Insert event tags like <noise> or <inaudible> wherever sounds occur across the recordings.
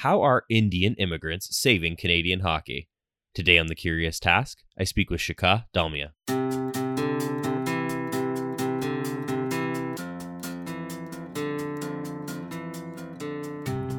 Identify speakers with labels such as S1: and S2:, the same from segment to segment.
S1: How are Indian immigrants saving Canadian hockey? Today on The Curious Task, I speak with Shikha Dalmia.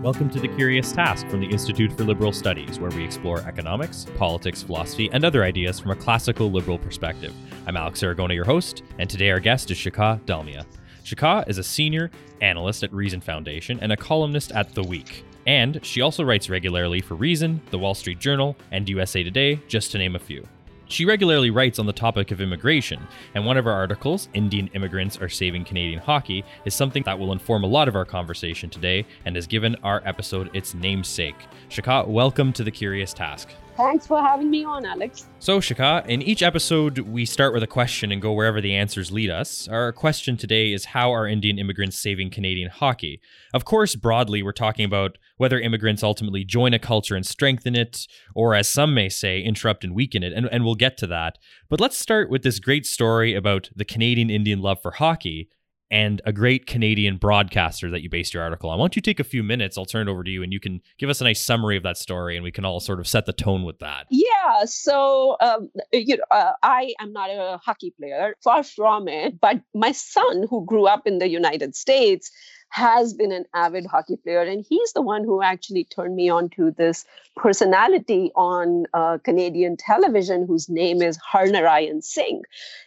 S1: Welcome to The Curious Task from the Institute for Liberal Studies, where we explore economics, politics, philosophy, and other ideas from a classical liberal perspective. I'm Alex Aragona, your host, and today our guest is Shikha Dalmia. Shikha is a senior analyst at Reason Foundation and a columnist at The Week. And she also writes regularly for Reason, The Wall Street Journal, and USA Today, just to name a few. She regularly writes on the topic of immigration, and one of her articles, Indian Immigrants Are Saving Canadian Hockey, is something that will inform a lot of our conversation today and has given our episode its namesake. Shikha, welcome to The Curious Task.
S2: Thanks for having me on, Alex.
S1: So, Shikha, in each episode, we start with a question and go wherever the answers lead us. Our question today is How are Indian immigrants saving Canadian hockey? Of course, broadly, we're talking about whether immigrants ultimately join a culture and strengthen it, or as some may say, interrupt and weaken it, and, and we'll get to that. But let's start with this great story about the Canadian Indian love for hockey and a great Canadian broadcaster that you based your article on. Why don't you take a few minutes? I'll turn it over to you and you can give us a nice summary of that story and we can all sort of set the tone with that.
S2: Yeah. So, um, you know, uh, I am not a hockey player, far from it, but my son, who grew up in the United States, has been an avid hockey player, and he's the one who actually turned me on to this personality on uh, Canadian television whose name is Harnarayan Singh.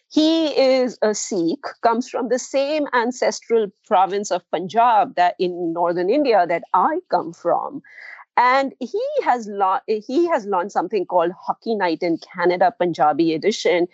S2: He is a Sikh, comes from the same ancestral province of Punjab that in northern India that I come from and he has la- he has launched something called Hockey Night in Canada Punjabi edition,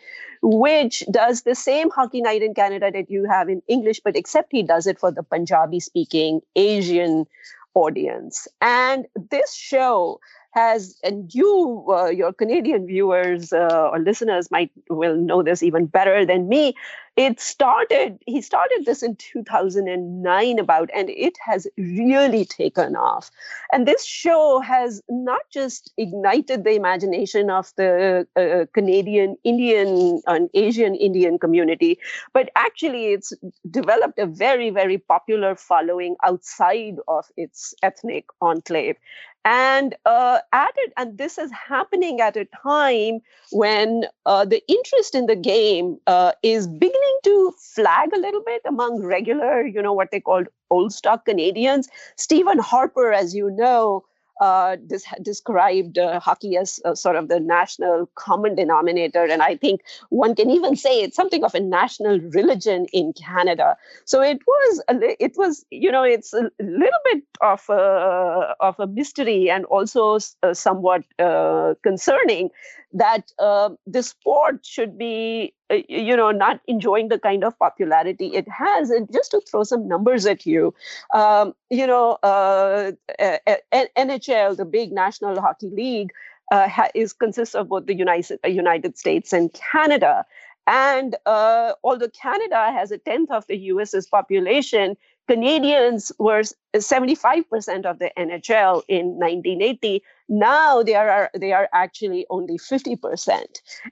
S2: which does the same Hockey Night in Canada that you have in English, but except he does it for the Punjabi speaking Asian audience. And this show has, and you, uh, your Canadian viewers uh, or listeners might will know this even better than me. It started, he started this in 2009 about, and it has really taken off. And this show has not just ignited the imagination of the uh, Canadian Indian and Asian Indian community, but actually it's developed a very, very popular following outside of its ethnic enclave and uh, added and this is happening at a time when uh, the interest in the game uh, is beginning to flag a little bit among regular you know what they called old stock canadians. Stephen harper as you know uh, this described uh, hockey as uh, sort of the national common denominator, and I think one can even say it's something of a national religion in Canada. So it was, a, it was, you know, it's a little bit of a of a mystery and also uh, somewhat uh, concerning that uh, the sport should be uh, you know not enjoying the kind of popularity it has and just to throw some numbers at you um, you know uh, nhl the big national hockey league uh, is consists of both the united, uh, united states and canada and uh, although canada has a tenth of the us's population Canadians were 75% of the NHL in 1980. Now they are they are actually only 50%.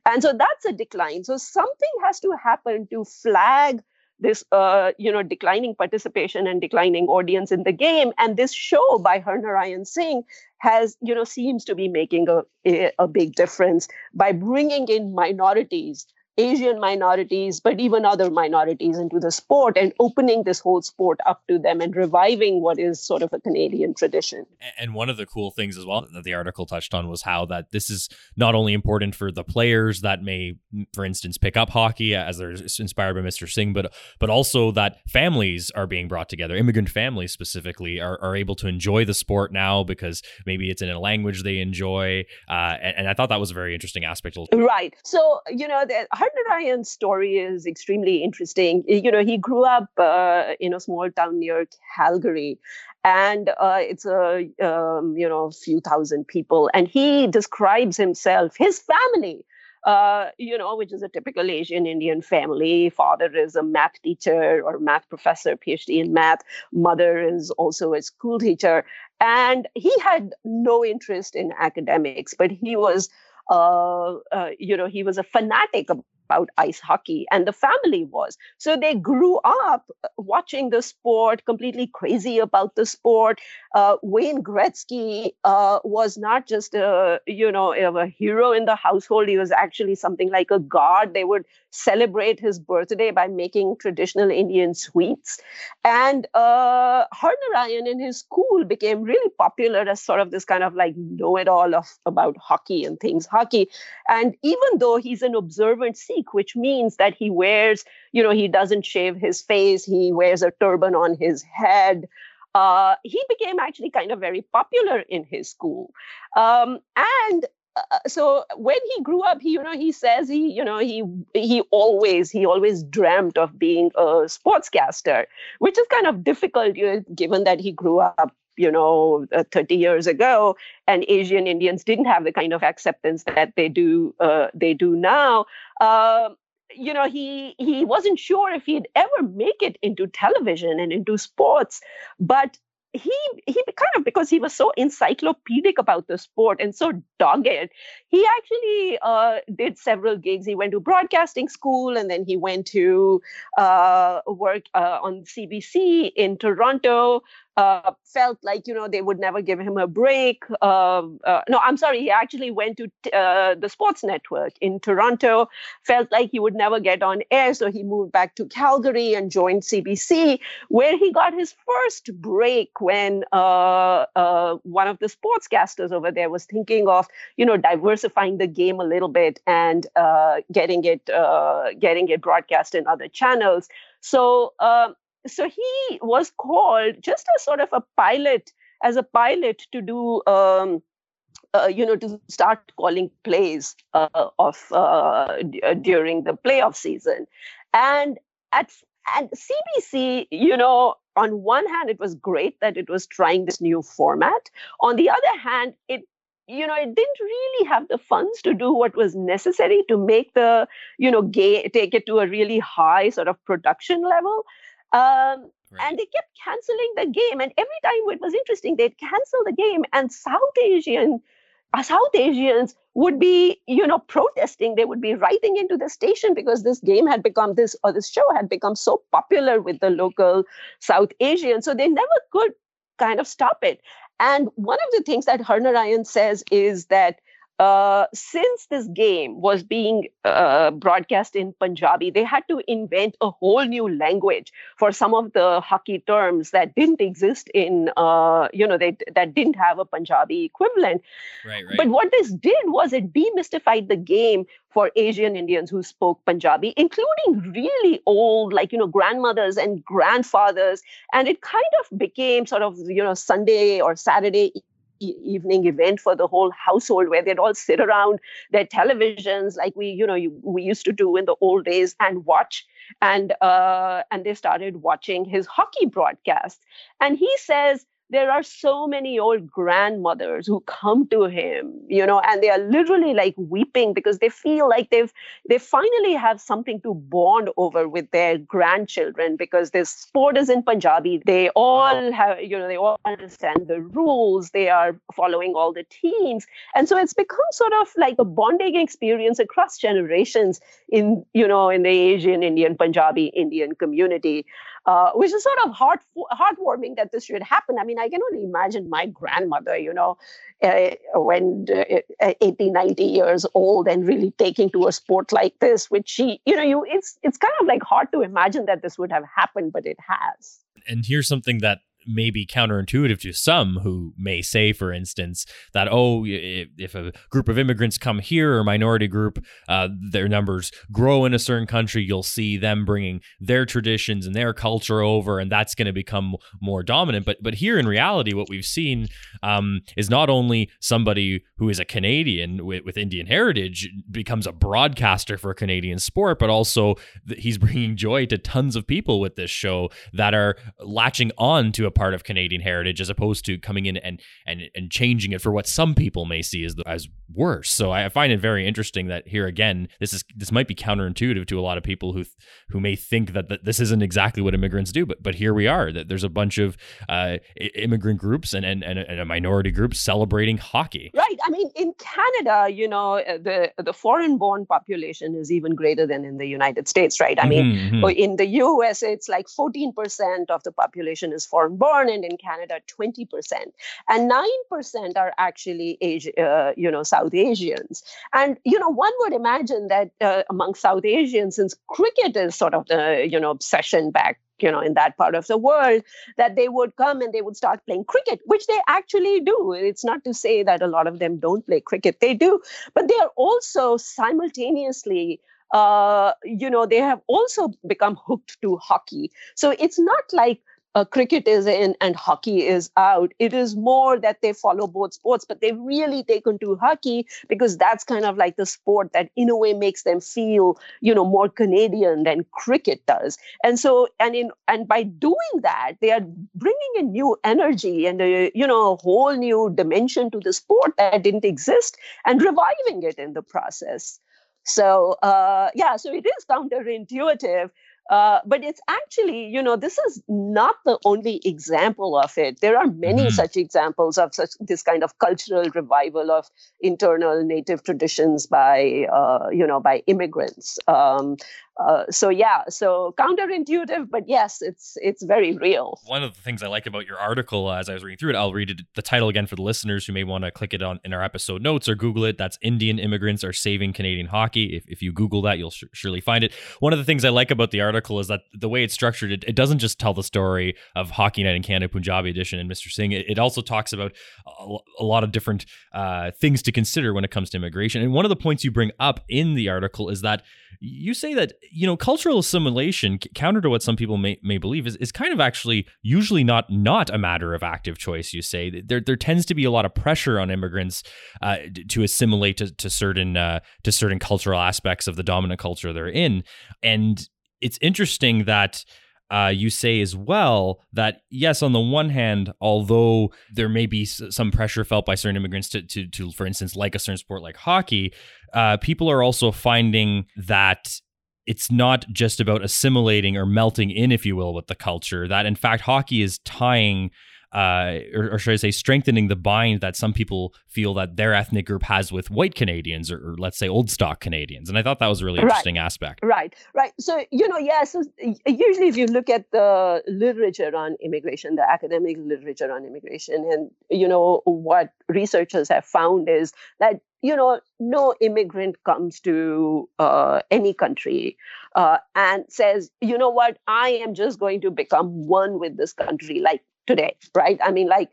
S2: And so that's a decline. So something has to happen to flag this uh, you know declining participation and declining audience in the game and this show by Harnarayan Singh has you know seems to be making a, a big difference by bringing in minorities Asian minorities, but even other minorities into the sport and opening this whole sport up to them and reviving what is sort of a Canadian tradition.
S1: And one of the cool things as well that the article touched on was how that this is not only important for the players that may, for instance, pick up hockey as they're inspired by Mr. Singh, but but also that families are being brought together. Immigrant families specifically are, are able to enjoy the sport now because maybe it's in a language they enjoy. Uh, and, and, I thought that was a very interesting aspect.
S2: Right. So, you know, the, Ryan's story is extremely interesting. You know, he grew up uh, in a small town near Calgary, and uh, it's a um, you know few thousand people. And he describes himself, his family. Uh, you know, which is a typical Asian Indian family. Father is a math teacher or math professor, PhD in math. Mother is also a school teacher. And he had no interest in academics, but he was uh, uh, you know, he was a fanatic about ice hockey, and the family was. So they grew up uh, watching the sport, completely crazy about the sport. Uh, Wayne Gretzky uh, was not just a you know a hero in the household; he was actually something like a god. They would celebrate his birthday by making traditional Indian sweets, and uh, Harnarayan in his school became really popular as sort of this kind of like know-it-all of about hockey and things hockey. And even though he's an observant Which means that he wears, you know, he doesn't shave his face, he wears a turban on his head. Uh, he became actually kind of very popular in his school. Um, and uh, so when he grew up he you know he says he you know he he always he always dreamt of being a sportscaster which is kind of difficult you know, given that he grew up you know, uh, 30 years ago, and Asian Indians didn't have the kind of acceptance that they do uh, they do now. Uh, you know, he he wasn't sure if he'd ever make it into television and into sports, but he he kind of because he was so encyclopedic about the sport and so dogged he actually uh, did several gigs he went to broadcasting school and then he went to uh, work uh, on cbc in toronto uh, felt like you know they would never give him a break. Uh, uh, no, I'm sorry. He actually went to t- uh, the Sports Network in Toronto. Felt like he would never get on air, so he moved back to Calgary and joined CBC, where he got his first break when uh, uh, one of the sportscasters over there was thinking of you know diversifying the game a little bit and getting it getting it broadcast in other channels. So um, so he was called just as sort of a pilot, as a pilot to do. Um, uh, you know, to start calling plays uh, of uh, d- uh, during the playoff season, and at and CBC, you know, on one hand, it was great that it was trying this new format. On the other hand, it you know it didn't really have the funds to do what was necessary to make the you know gay take it to a really high sort of production level um, right. And they kept canceling the game. And every time it was interesting, they'd cancel the game. And South Asian, South Asians would be, you know, protesting. They would be writing into the station because this game had become this, or this show had become so popular with the local South Asians. So they never could kind of stop it. And one of the things that Harnarayan says is that uh, since this game was being uh, broadcast in Punjabi, they had to invent a whole new language for some of the hockey terms that didn't exist in, uh, you know, they, that didn't have a Punjabi equivalent.
S1: Right, right.
S2: But what this did was it demystified the game for Asian Indians who spoke Punjabi, including really old, like, you know, grandmothers and grandfathers. And it kind of became sort of, you know, Sunday or Saturday evening event for the whole household where they'd all sit around their televisions like we you know you, we used to do in the old days and watch. And uh, and they started watching his hockey broadcast. And he says there are so many old grandmothers who come to him you know and they are literally like weeping because they feel like they've they finally have something to bond over with their grandchildren because this sport is in punjabi. They all have you know they all understand the rules. They are following all the teams. And so it's become sort of like a bonding experience across generations in you know in the asian indian punjabi indian community uh, which is sort of heart heartwarming that this should happen. I mean, I can only imagine my grandmother, you know, uh, when uh, 80, 90 years old and really taking to a sport like this, which she, you know, you it's it's kind of like hard to imagine that this would have happened, but it has.
S1: And here's something that may be counterintuitive to some who may say, for instance, that, oh, if a group of immigrants come here or minority group, uh, their numbers grow in a certain country, you'll see them bringing their traditions and their culture over, and that's going to become more dominant. But but here in reality, what we've seen um, is not only somebody who is a Canadian with, with Indian heritage becomes a broadcaster for Canadian sport, but also he's bringing joy to tons of people with this show that are latching on to a part of Canadian heritage as opposed to coming in and and and changing it for what some people may see as as worse. So I find it very interesting that here again, this is this might be counterintuitive to a lot of people who who may think that, that this isn't exactly what immigrants do, but but here we are. That there's a bunch of uh, immigrant groups and, and and a minority group celebrating hockey.
S2: Right. I mean, in Canada, you know, uh, the the foreign born population is even greater than in the United States, right? I mean, mm-hmm. in the US, it's like 14% of the population is foreign born, and in Canada, 20%. And 9% are actually, Asia, uh, you know, South Asians. And, you know, one would imagine that uh, among South Asians, since cricket is sort of the, you know, obsession back you know in that part of the world that they would come and they would start playing cricket which they actually do it's not to say that a lot of them don't play cricket they do but they are also simultaneously uh, you know they have also become hooked to hockey so it's not like uh, cricket is in and hockey is out. It is more that they follow both sports, but they've really taken to hockey because that's kind of like the sport that, in a way, makes them feel, you know, more Canadian than cricket does. And so, and in and by doing that, they are bringing a new energy and a you know a whole new dimension to the sport that didn't exist, and reviving it in the process. So uh, yeah, so it is counterintuitive uh, but it's actually, you know, this is not the only example of it. There are many mm-hmm. such examples of such this kind of cultural revival of internal native traditions by, uh, you know, by immigrants. Um, uh, so yeah, so counterintuitive, but yes, it's it's very real.
S1: One of the things I like about your article, as I was reading through it, I'll read it, the title again for the listeners who may want to click it on in our episode notes or Google it. That's Indian immigrants are saving Canadian hockey. If, if you Google that, you'll sh- surely find it. One of the things I like about the article is that the way it's structured, it, it doesn't just tell the story of Hockey Night in Canada, Punjabi edition, and Mr. Singh. It, it also talks about a, a lot of different uh, things to consider when it comes to immigration. And one of the points you bring up in the article is that you say that you know cultural assimilation counter to what some people may, may believe is, is kind of actually usually not not a matter of active choice you say there there tends to be a lot of pressure on immigrants uh, to assimilate to, to certain uh, to certain cultural aspects of the dominant culture they're in and it's interesting that uh, you say as well that yes, on the one hand, although there may be some pressure felt by certain immigrants to, to, to for instance, like a certain sport like hockey, uh, people are also finding that it's not just about assimilating or melting in, if you will, with the culture. That in fact, hockey is tying uh, or, or, should I say, strengthening the bind that some people feel that their ethnic group has with white Canadians or, or let's say old stock Canadians. And I thought that was a really interesting
S2: right.
S1: aspect.
S2: Right, right. So, you know, yes, yeah, so usually if you look at the literature on immigration, the academic literature on immigration, and, you know, what researchers have found is that you know, no immigrant comes to uh, any country uh, and says, you know what, I am just going to become one with this country. Like today, right? I mean, like,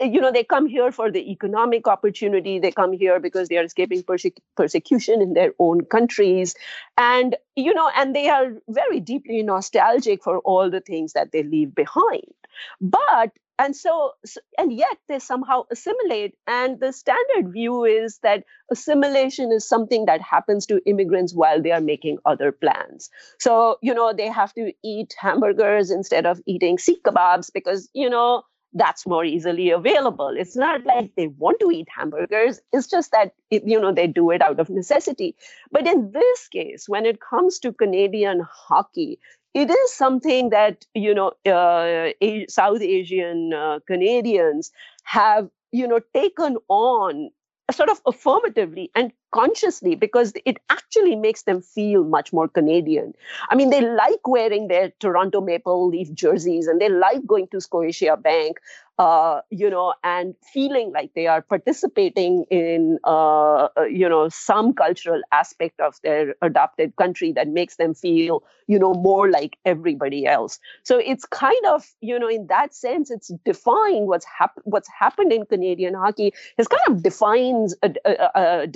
S2: eh, you know, they come here for the economic opportunity. They come here because they are escaping perse- persecution in their own countries. And, you know, and they are very deeply nostalgic for all the things that they leave behind. But and so, and yet they somehow assimilate. And the standard view is that assimilation is something that happens to immigrants while they are making other plans. So you know they have to eat hamburgers instead of eating seekh kebabs because you know that's more easily available. It's not like they want to eat hamburgers. It's just that it, you know they do it out of necessity. But in this case when it comes to canadian hockey it is something that you know uh, South Asian uh, Canadians have you know taken on sort of affirmatively and consciously because it actually makes them feel much more Canadian. I mean, they like wearing their Toronto Maple Leaf jerseys and they like going to Scotiabank uh, you know, and feeling like they are participating in, uh, uh, you know, some cultural aspect of their adopted country that makes them feel, you know, more like everybody else. So it's kind of, you know, in that sense, it's defying what's happened. What's happened in Canadian hockey is kind of defines, uh, uh,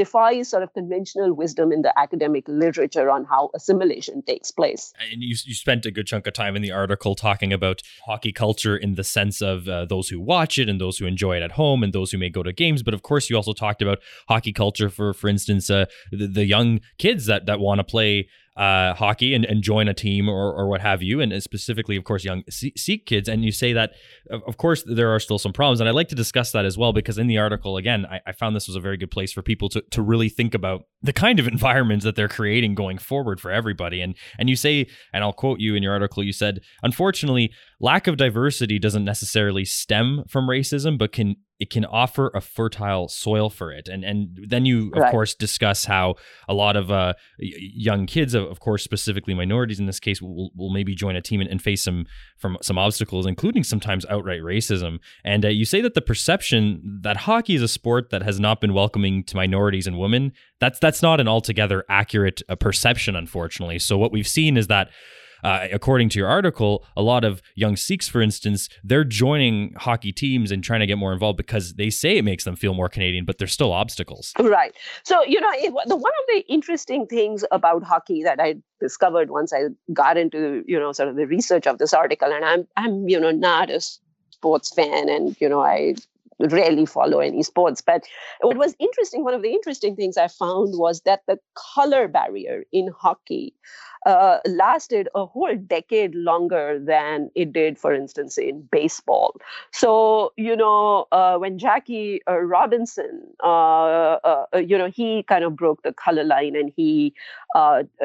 S2: uh, sort of conventional wisdom in the academic literature on how assimilation takes place.
S1: And you you spent a good chunk of time in the article talking about hockey culture in the sense of those who who watch it and those who enjoy it at home and those who may go to games. But of course, you also talked about hockey culture for, for instance, uh, the, the young kids that that want to play uh, hockey and, and join a team or, or what have you, and specifically, of course, young Sikh kids. And you say that, of course, there are still some problems. And I'd like to discuss that as well, because in the article, again, I, I found this was a very good place for people to, to really think about the kind of <laughs> environments that they're creating going forward for everybody. And and you say, and I'll quote you in your article, you said, unfortunately, lack of diversity doesn't necessarily stem from racism, but can it can offer a fertile soil for it. And and then you of right. course discuss how a lot of uh, young kids, of course specifically minorities in this case, will, will maybe join a team and, and face some from some obstacles, including sometimes outright racism. And uh, you say that the perception that hockey is a sport that has not been welcoming to minorities and women that's that's not an altogether accurate uh, perception, unfortunately. So what we've seen is that uh, according to your article, a lot of young Sikhs, for instance, they're joining hockey teams and trying to get more involved because they say it makes them feel more Canadian, but there's still obstacles.
S2: Right. So, you know, the, one of the interesting things about hockey that I discovered once I got into, you know, sort of the research of this article, and I'm, I'm, you know, not a sports fan and, you know, I rarely follow any sports. But what was interesting, one of the interesting things I found was that the color barrier in hockey uh, lasted a whole decade longer than it did, for instance, in baseball. So, you know, uh, when Jackie uh, Robinson, uh, uh, you know, he kind of broke the color line and he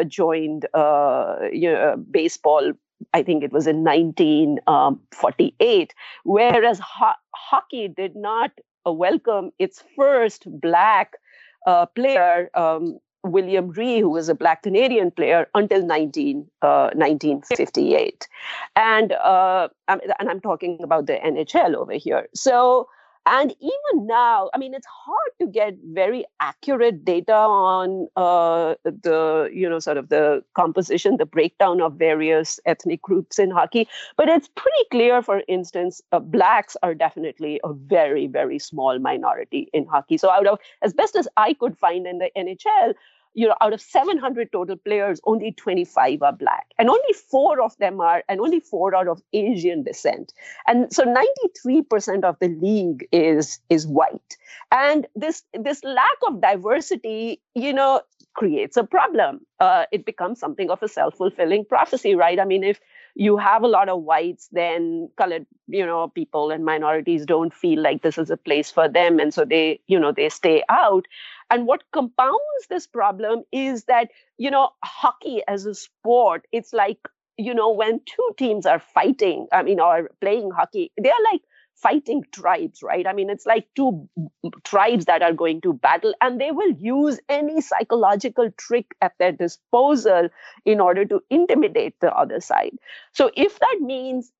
S2: joined you know, baseball I think it was in 1948, um, whereas ho- hockey did not welcome its first black uh, player, um, Willie O'Ree, who was a black Canadian player, until 19, uh, 1958. And, uh, and I'm talking about the NHL over here. So and even now, I mean, it's hard to get very accurate data on uh, the, you know, sort of the composition, the breakdown of various ethnic groups in hockey. But it's pretty clear, for instance, uh, blacks are definitely a very, very small minority in hockey. So, out of as best as I could find in the NHL, you know, out of 700 total players, only 25 are black, and only four of them are, and only four are of Asian descent. And so 93% of the league is is white. And this this lack of diversity, you know, creates a problem. Uh, it becomes something of a self-fulfilling prophecy, right? I mean, if you have a lot of whites, then colored, you know, people and minorities don't feel like this is a place for them, and so they, you know, they stay out. And what compounds this problem is that, you know, hockey as a sport, it's like, you know, when two teams are fighting, I mean, or playing hockey, they're like fighting tribes, right? I mean, it's like two tribes that are going to battle, and they will use any psychological trick at their disposal in order to intimidate the other side. So, if that means,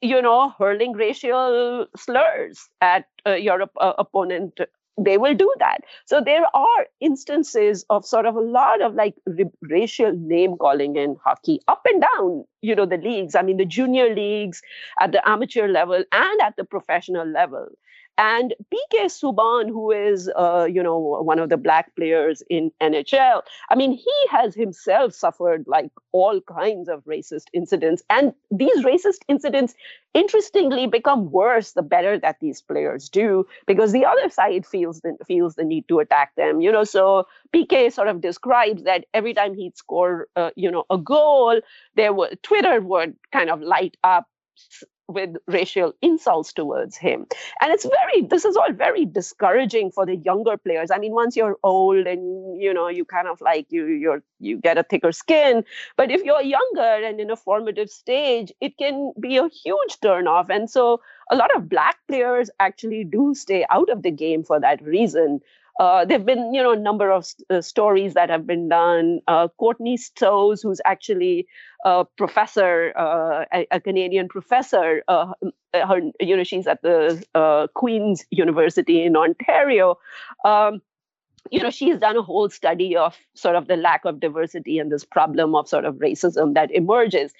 S2: you know, hurling racial slurs at uh, your uh, opponent they will do that. So there are instances of sort of a lot of like r- racial name calling in hockey up and down, you know, the leagues. I mean, the junior leagues at the amateur level and at the professional level. And PK Subban, who is, uh, you know, one of the black players in NHL, I mean, he has himself suffered like all kinds of racist incidents. And these racist incidents, interestingly, become worse the better that these players do, because the other side feels the, feels the need to attack them. You know, so PK sort of describes that every time he'd score, uh, you know, a goal, there were Twitter would kind of light up with racial insults towards him. And it's very this is all very discouraging for the younger players. I mean once you're old and you know you kind of like you you're you get a thicker skin. But if you're younger and in a formative stage it can be a huge turnoff and so a lot of black players actually do stay out of the game for that reason uh, there have been, you know, a number of uh, stories that have been done. Uh, Courtney Szto, who's actually a professor, uh, a, a, Canadian professor, uh, her, you know, she's at the Queen's University in Ontario. Um, you know, she's done a whole study of sort of the lack of diversity and this problem of sort of racism that emerges.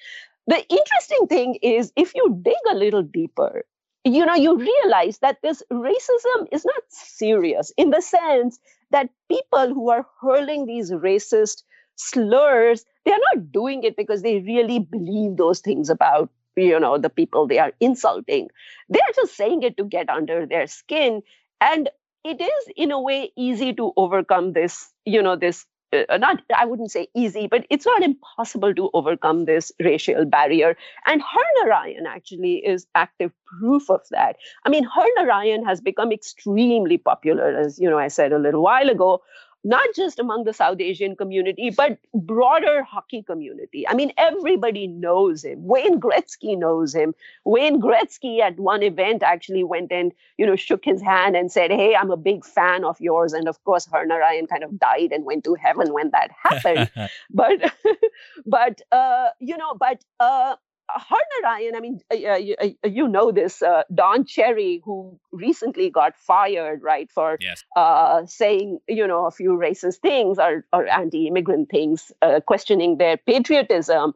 S2: The interesting thing is, if you dig a little deeper, you know, you realize that this racism is not serious in the sense that people who are hurling these racist slurs, they are not doing it because they really believe those things about you know the people they are insulting. They're just saying it to get under their skin. And it is in a way easy to overcome this you know this uh, not I wouldn't say easy, but it's not impossible to overcome this racial barrier. And Harnarayan actually is active proof of that. I mean, Her Narayan has become extremely popular, as you know, I said a little while ago, not just among the South Asian community, but broader hockey community. I mean, everybody knows him. Wayne Gretzky knows him. Wayne Gretzky at one event actually went and, you know, shook his hand and said, Hey, I'm a big fan of yours. And of course, Harnarayan kind of died and went to heaven when that happened. <laughs> but, <laughs> but, uh, you know, but, uh, Har Ryan, I mean, uh, you, uh, you, know this, uh, Don Cherry, who recently got fired, right, for yes. uh, saying, you know, a few racist things or, or anti-immigrant things, uh, questioning their patriotism.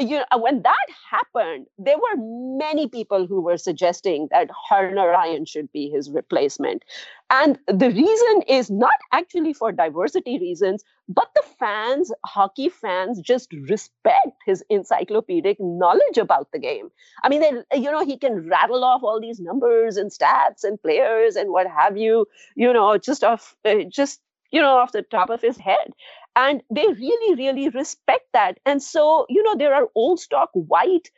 S2: You know, when that happened, there were many people who were suggesting that Harnarayan should be his replacement. And the reason is not actually for diversity reasons, but the fans, hockey fans, just respect his encyclopedic knowledge about the game. I mean, they, you know, he can rattle off all these numbers and stats and players and what have you, you know, just off, uh, just you know, off the top of his head. And they really really respect that. And so you know there are old stock white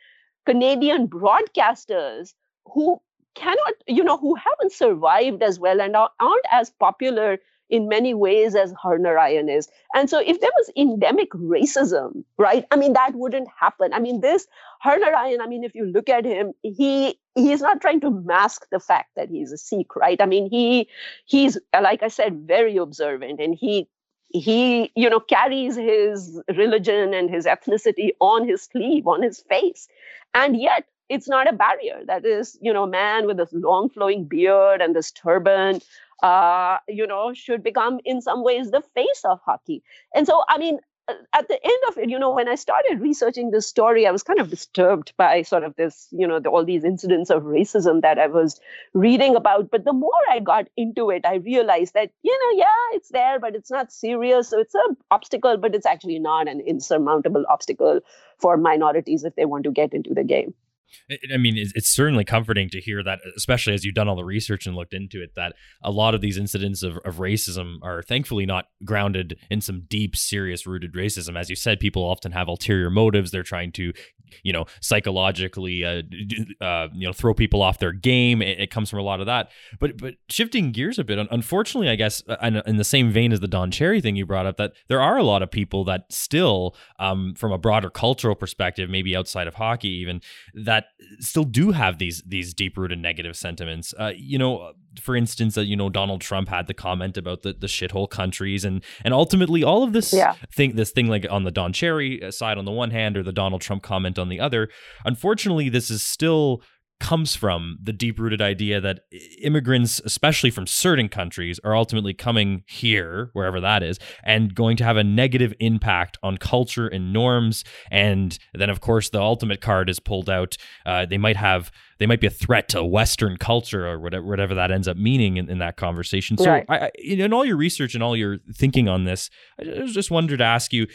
S2: canadian broadcasters who cannot you know who haven't survived as well and aren't as popular in many ways as Harnarayan is. And so if there was endemic racism, right? I mean, that wouldn't happen. I mean, this Harnarayan, I mean, if you look at him, he he's not trying to mask the fact that he's a Sikh, right? I mean, he he's like I said, very observant and he he you know carries his religion and his ethnicity on his sleeve on his face and yet it's not a barrier that is you know man with this long flowing beard and this turban uh, you know should become in some ways the face of hockey and so i mean uh, at the end of it, you know, when I started researching this story, I was kind of disturbed by sort of this, you know, the, all these incidents of racism that I was reading about. But the more I got into it, I realized that, you know, yeah, it's there, but it's not serious. So it's an obstacle, but it's actually not an insurmountable obstacle for minorities if they want to get into the game.
S1: I mean, it's certainly comforting to hear that, especially as you've done all the research and looked into it, that a lot of these incidents of, of racism are thankfully not grounded in some deep, serious rooted racism. As you said, people often have ulterior motives. They're trying to, you know, psychologically, uh, uh, you know, throw people off their game. It, it, comes from a lot of that. But but shifting gears a bit, unfortunately, I guess, uh, in, in, the same vein as the Don Cherry thing you brought up, that there are a lot of people that still, um, from a broader cultural perspective, maybe outside of hockey, even that that still do have these these deep rooted negative sentiments. Uh, you know, for instance, uh, you know Donald Trump had the comment about the the shithole countries, and and ultimately all of this yeah. thing, this thing like on the Don Cherry side on the one hand, or the Donald Trump comment on the other. Unfortunately, this is still comes from the deep rooted idea that immigrants, especially from certain countries, are ultimately coming here, wherever that is, and going to have a negative impact on culture and norms. And then, of course, the ultimate card is pulled out. Uh, they might have, they might be a threat to Western culture or whatever, whatever that ends up meaning in, in that conversation. So, right. I, in all your research and all your thinking on this, I just wanted to ask you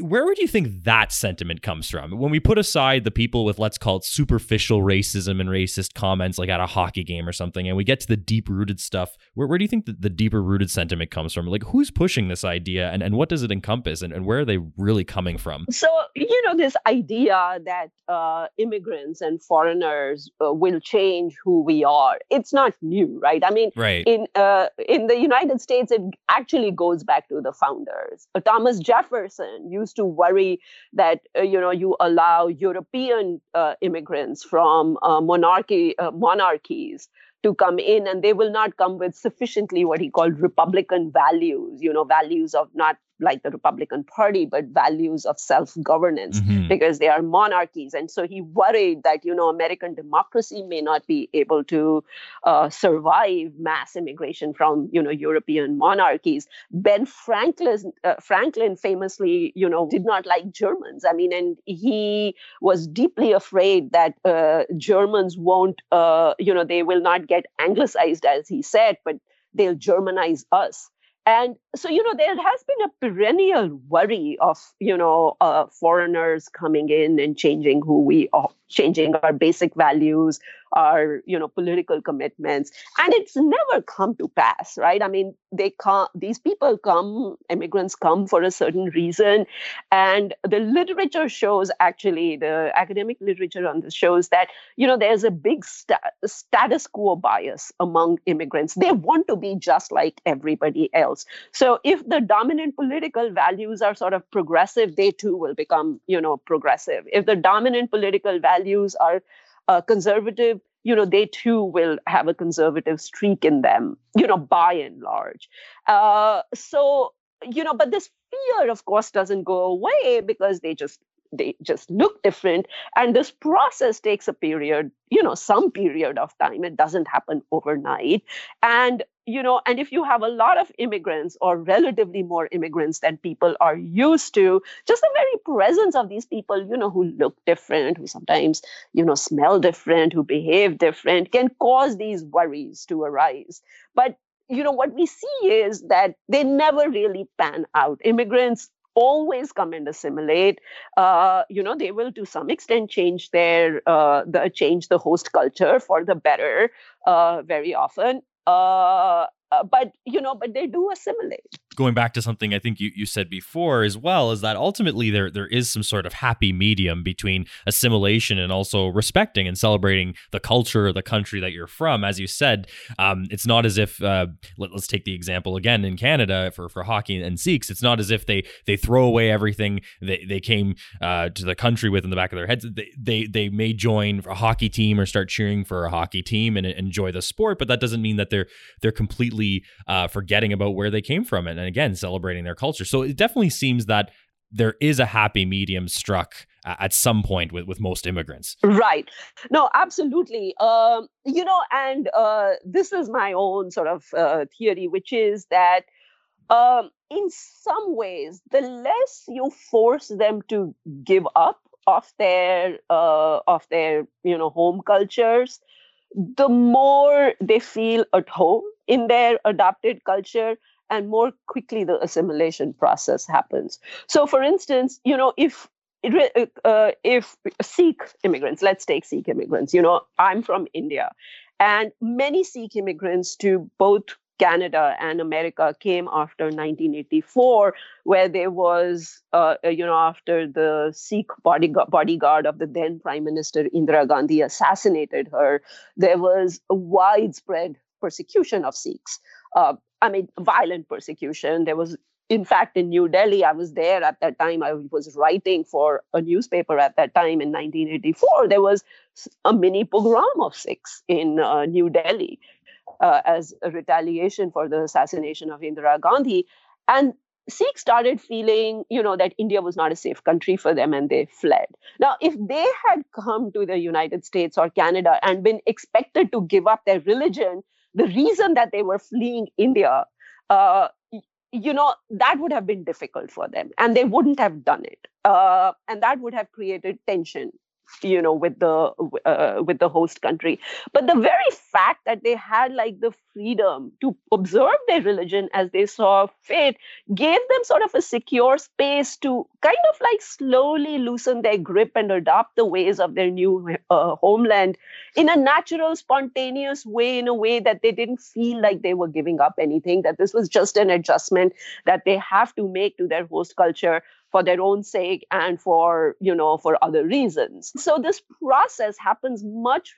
S1: where would you think that sentiment comes from? When we put aside the people with, let's call it superficial racism and racist comments, like at a hockey game or something, and we get to the deep rooted stuff, where, where do you think the, the deeper rooted sentiment comes from? Like, who's pushing this idea and, and what does it encompass and, and where are they really coming from?
S2: So, you know, this idea that uh, immigrants and foreigners uh, will change who we are, it's not new, right? I mean, right. in, uh, in the United States, it actually goes back to the founders. Thomas Jefferson used to worry that uh, you know you allow European uh, immigrants from uh, monarchy uh, monarchies to come in and they will not come with sufficiently what he called republican values you know values of not like the Republican Party, but values of self governance mm-hmm. because they are monarchies. And so he worried that, you know, American democracy may not be able to uh, survive mass immigration from, you know, European monarchies. Ben Franklin, uh, Franklin famously, you know, did not like Germans. I mean, and he was deeply afraid that uh, Germans won't, uh, you know, they will not get anglicized, as he said, but they'll Germanize us and so you know there has been a perennial worry of you know uh, foreigners coming in and changing who we changing our basic values our you know political commitments and it's never come to pass right? I mean they come these people come immigrants come for a certain reason and the literature shows actually the academic literature on this shows that you know there's a big sta- status quo bias among immigrants. They want to be just like everybody else. So if the dominant political values are sort of progressive they too will become you know progressive. If the dominant political values are uh, conservative, you know, they too will have a conservative streak in them, you know, by and large. Uh, so, you know, but this fear, of course, doesn't go away because they just they just look different. And this process takes a period you know some period of time. It doesn't happen overnight. And you know and if you have a lot of immigrants or relatively more immigrants than people are used to just the very presence of these people you know who look different who sometimes you know smell different who behave different can cause these worries to arise. But you know what we see is that they never really pan out. Immigrants always come and assimilate. Uh, you know they will to some extent change their uh, the change the host culture for the better uh, very often uh, uh, but you know but they do assimilate
S1: going back to something I think you, you said before as well is that ultimately there there is some sort of happy medium between assimilation and also respecting and celebrating the culture the country that you're from. As you said, um, it's not as if uh, let, us take the example again in Canada for, for hockey and Sikhs. It's not as if they they throw away everything they, they came uh, to the country with in the back of their heads. They, they they may join a hockey team or start cheering for a hockey team and enjoy the sport, but that doesn't mean that they're they're completely uh, forgetting about where they came from and and again celebrating their culture. So it definitely seems that there is a happy medium struck at some point with, with most immigrants.
S2: Right. No, absolutely. Um, you know, and uh, this is my own sort of uh, theory, which is that um, in some ways, the less you force them to give up of their uh, of their you know home cultures, the more they feel at home in their adopted culture and more quickly the assimilation process happens. So, for instance, you know, if uh, if Sikh immigrants, let's take Sikh immigrants, you know, I'm from India, and many Sikh immigrants to both Canada and America came after 1984, where there was, uh, you know, after the Sikh bodyguard, bodyguard of the then Prime Minister Indira Gandhi assassinated her, there was a widespread persecution of Sikhs. Uh, I mean, violent persecution. There was, in fact, in New Delhi, I was there at that time. I was writing for a newspaper at that time in 1984. There was a mini pogrom of Sikhs in uh, New Delhi uh, as a retaliation for the assassination of Indira Gandhi. And Sikhs started feeling, you know, that India was not a safe country for them and they fled. Now, if they had come to the United States or Canada and been expected to give up their religion, the reason that they were fleeing India, uh, you know, that would have been difficult for them, and they wouldn't have done it, uh, and that would have created tension you know with the uh, with the host country. But the very fact that they had like the freedom to observe their religion as they saw fit gave them sort of a secure space to kind of like slowly loosen their grip and adopt the ways of their new uh, homeland in a natural spontaneous way in a way that they didn't feel like they were giving up anything that this was just an adjustment that they have to make to their host culture for their own sake and for you know for other reasons so this process happens much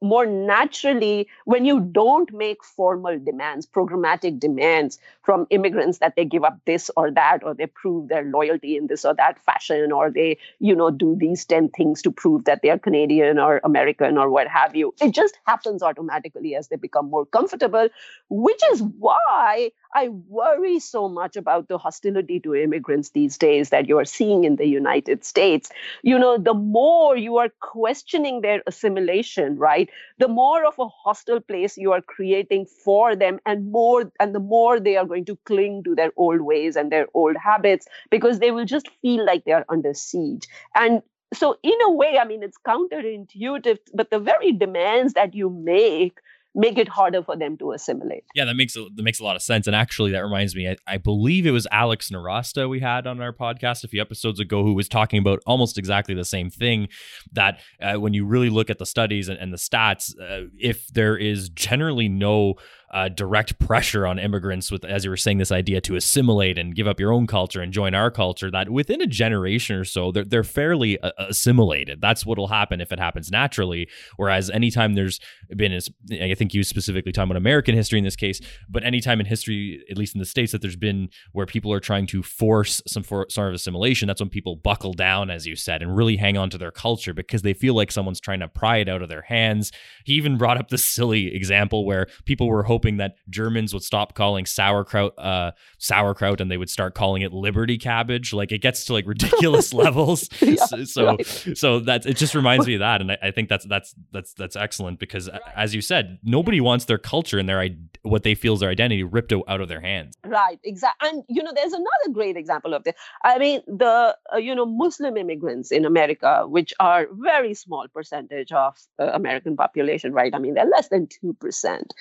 S2: more naturally when you don't make formal demands, programmatic demands from immigrants that they give up this or that, or they prove their loyalty in this or that fashion, or they, you know, do these 10 things to prove that they are Canadian or American or what have you. It just happens automatically as they become more comfortable, which is why I worry so much about the hostility to immigrants these days that you are seeing in the United States. You know, the more you are questioning their assimilation, right the more of a hostile place you are creating for them and more and the more they are going to cling to their old ways and their old habits because they will just feel like they are under siege and so in a way i mean it's counterintuitive but the very demands that you make make it harder for them to assimilate.
S1: Yeah, that makes a, that makes a lot of sense. And actually, that reminds me, I, I believe it was Alex Nowrasteh we had on our podcast a few episodes ago who was talking about almost exactly the same thing. That uh, when you really look at the studies and, and the stats, uh, if there is generally no uh, direct pressure on immigrants with, as you were saying, this idea to assimilate and give up your own culture and join our culture. That within a generation or so, they're they're fairly uh, assimilated. That's what'll happen if it happens naturally. Whereas anytime there's been, I think you specifically talking about American history in this case, but anytime in history, at least in the states, that there's been where people are trying to force some for, sort of assimilation, that's when people buckle down, as you said, and really hang on to their culture because they feel like someone's trying to pry it out of their hands. He even brought up the silly example where people were hoping hoping that Germans would stop calling sauerkraut uh, sauerkraut and they would start calling it liberty cabbage. Like it gets to like ridiculous <laughs> levels. <laughs> yeah, so so, right. so that it just reminds me of that, and I, I, think that's that's that's that's excellent because right. as you said, nobody wants their culture and their what they feel is their identity ripped out of their hands.
S2: Right. Exactly. And you know, there's another great example of this. I mean, the uh, you know Muslim immigrants in America, which are very small percentage of uh, American population, right? I mean, they're less than two percent.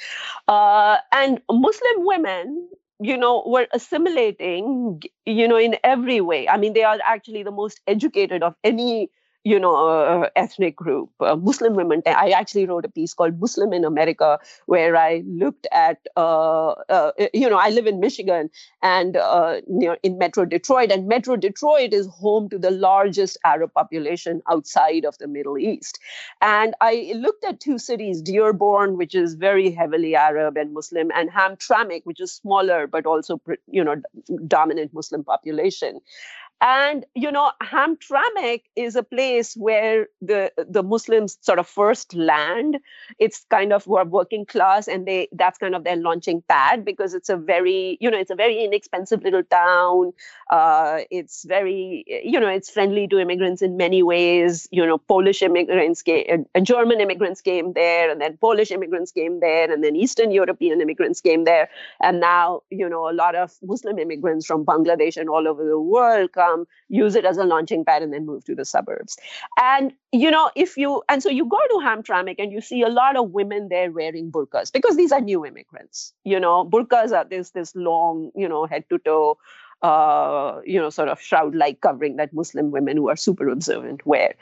S2: Uh, uh, and Muslim women, you know, were assimilating, you know, in every way. I mean, they are actually the most educated of any you know, uh, ethnic group, uh, Muslim women. I actually wrote a piece called Muslim in America, where I looked at, uh, uh you know, I live in Michigan and uh, near in Metro Detroit, and Metro Detroit is home to the largest Arab population outside of the Middle East. And I looked at two cities, Dearborn, which is very heavily Arab and Muslim, and Hamtramck, which is smaller but also, you know, dominant Muslim population. And you know, Hamtramck is a place where the the Muslims sort of first land. It's kind of working class, and they that's kind of their launching pad because it's a very you know it's a very inexpensive little town. Uh, it's very you know it's friendly to immigrants in many ways. You know, Polish immigrants came, uh, German immigrants came there, and then Polish immigrants came there, and then Eastern European immigrants came there, and now you know a lot of Muslim immigrants from Bangladesh and all over the world come come, use it as a launching pad, and then move to the suburbs. And you know, if you and so you go to Hamtramck and you see a lot of women there wearing burqas because these are new immigrants. You know, burqas are this this long, you know, head to toe. Uh, you know, sort of shroud-like covering that Muslim women who are super observant wear.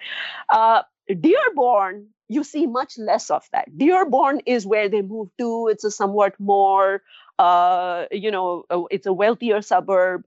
S2: Uh, Dearborn, you see much less of that. Dearborn is where they move to. It's a somewhat more, uh, you know, it's a wealthier suburb.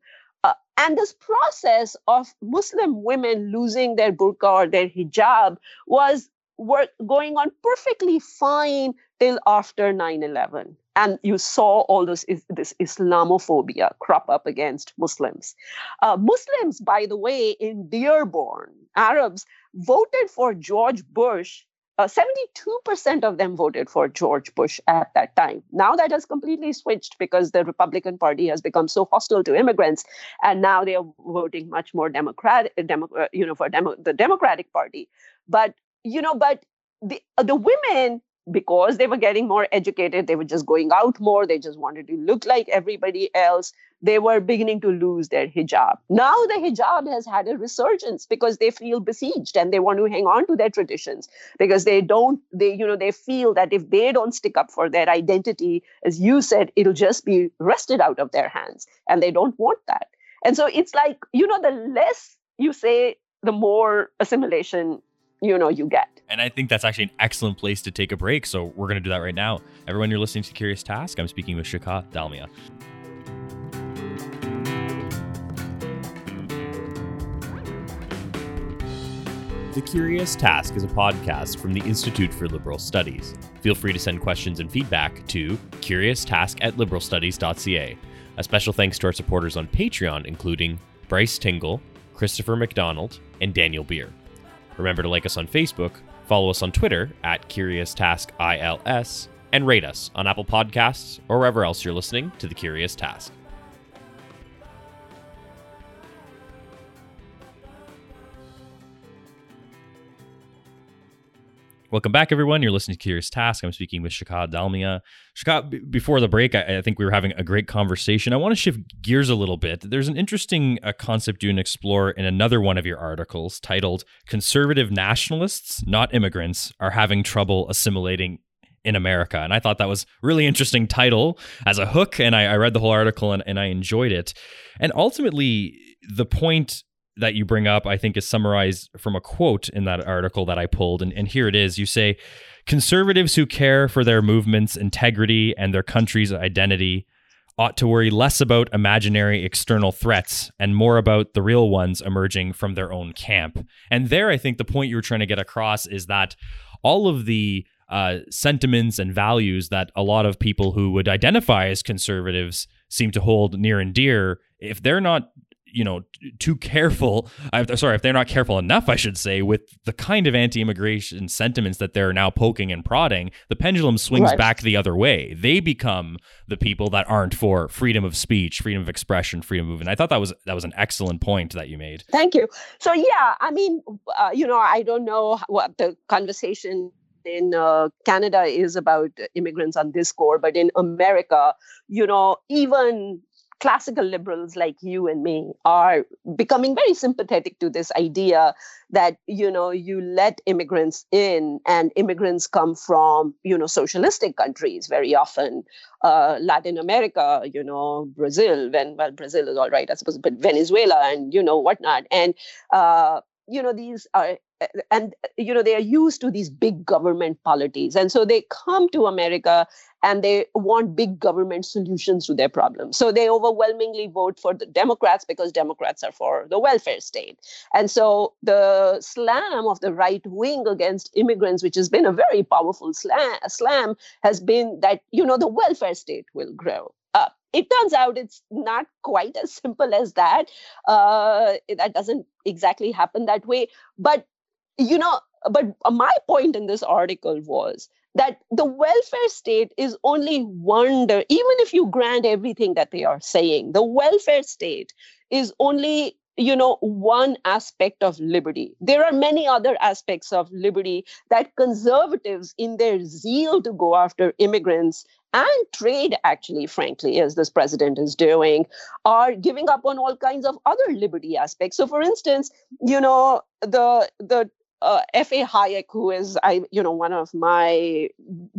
S2: And this process of Muslim women losing their burqa or their hijab was work, going on perfectly fine till after 9-11 and you saw all this this islamophobia crop up against muslims. Uh, muslims by the way in dearborn arabs voted for george bush uh, 72% of them voted for George Bush at that time. Now that has completely switched because the Republican Party has become so hostile to immigrants, and now they are voting much more Democratic, Demo, uh, you know, for Demo, the Democratic Party. But you know, but the uh, the women because they were getting more educated, they were just going out more, they just wanted to look like everybody else. They were beginning to lose their hijab. Now the hijab has had a resurgence because they feel besieged and they want to hang on to their traditions because they don't, they, you know, they feel that if they don't stick up for their identity, as you said, it'll just be wrested out of their hands. And they don't want that. And so it's like, you know, the less you say, the more assimilation you know you get.
S1: And I think that's actually an excellent place to take a break. So we're going to do that right now. Everyone, you're listening to Curious Task. I'm speaking with Shikha Dalmia. The Curious Task is a podcast from the Institute for Liberal Studies. Feel free to send questions and feedback to curioustask at liberalstudies.ca. A special thanks to our supporters on Patreon, including Bryce Tingle, Christopher McDonald, and Daniel Beer. Remember to like us on Facebook, follow us on Twitter at CuriousTaskILS, and rate us on Apple Podcasts or wherever else you're listening to The Curious Task. Welcome back, everyone. You're listening to Curious Task. I'm speaking with Shikha Dalmia. Shikha, b- before the break, I, I, think we were having a great conversation. I want to shift gears a little bit. There's an interesting uh, concept you explore in another one of your articles titled Conservative Nationalists, Not Immigrants, Are Having Trouble Assimilating in America. And I thought that was really interesting title as a hook. And I, I read the whole article and, and I enjoyed it. And ultimately, the point that you bring up, I think, is summarized from a quote in that article that I pulled. And, and here it is. You say, Conservatives who care for their movement's integrity and their country's identity ought to worry less about imaginary external threats and more about the real ones emerging from their own camp. And there, I think the point you were trying to get across is that all of the uh, sentiments and values that a lot of people who would identify as conservatives seem to hold near and dear, if they're not you know too careful sorry if they're not careful enough i should say with the kind of anti-immigration sentiments that they're now poking and prodding the pendulum swings right. back the other way. They become the people that aren't for freedom of speech freedom of expression freedom of movement. I thought that was that was an excellent point that you made.
S2: Thank you. So yeah i mean uh, you know i don't know what the conversation in uh, Canada is about immigrants on this score, but in America, you know, even classical liberals like you and me are becoming very sympathetic to this idea that you know you let immigrants in and immigrants come from you know socialistic countries very often. Uh, latin america you know brazil when well brazil is all right i suppose but venezuela and you know whatnot. And uh, you know these are and you know they are used to these big government polities. And so they come to america and they want big government solutions to their problems so they overwhelmingly vote for the democrats because democrats are for the welfare state. And so the slam of the right wing against immigrants which has been a very powerful slam, slam has been that you know the welfare state will grow it turns out it's not quite as simple as that. Uh, that doesn't exactly happen that way. But you know, but my point in this article was that the welfare state is only wonder, even if you grant everything that they are saying, the welfare state is only you know one aspect of liberty. There are many other aspects of liberty that conservatives in their zeal to go after immigrants and trade actually frankly as this president is doing are giving up on all kinds of other liberty aspects. So for instance you know the the uh, F.A. Hayek, who is I, you know, one of my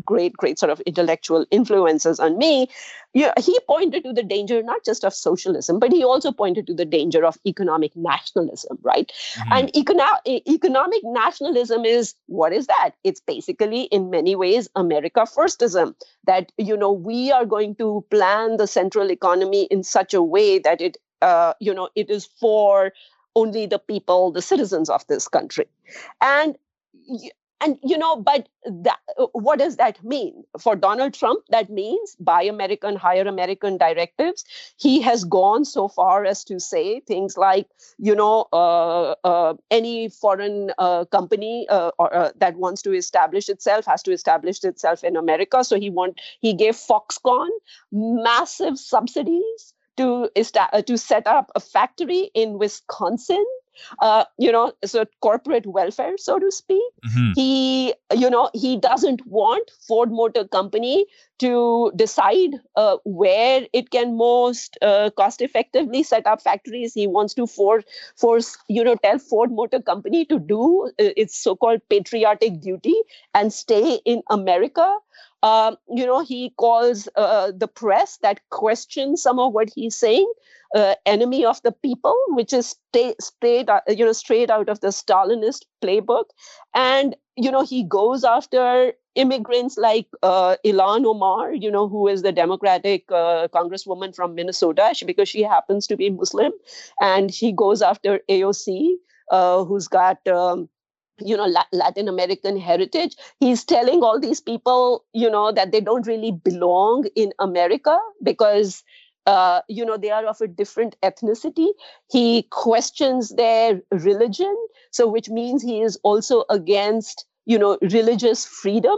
S2: great, great sort of intellectual influences on me, yeah, he pointed to the danger not just of socialism, but he also pointed to the danger of economic nationalism, right? Mm-hmm. And econo- economic nationalism is what is that? It's basically, in many ways, America firstism. That you know, we are going to plan the central economy in such a way that it uh, you know it is for only the people, the citizens of this country. And and you know but that, what does that mean for donald trump that means buy american hire american directives he has gone so far as to say things like you know uh, uh, any foreign uh, company uh, or, uh, that wants to establish itself has to establish itself in america so he want he gave foxconn massive subsidies to, uh, to set up a factory in Wisconsin uh, you know, so corporate welfare, so to speak. Mm-hmm. He, you know, he doesn't want Ford Motor Company to decide uh, where it can most uh, cost effectively set up factories. He wants to force, force, you know, tell Ford Motor Company to do uh, its so-called patriotic duty and stay in America. Um, you know, he calls uh, the press that questions some of what he's saying uh, enemy of the people, which is straight, uh, you know, straight out of the Stalinist playbook. And you know, he goes after immigrants like uh, Ilhan Omar, you know, who is the Democratic uh, congresswoman from Minnesota, she, because she happens to be Muslim, and he goes after AOC, uh, who's got. Um, you know latin american heritage he's telling all these people you know that they don't really belong in america because uh, you know they are of a different ethnicity. He questions their religion so which means he is also against you know religious freedom.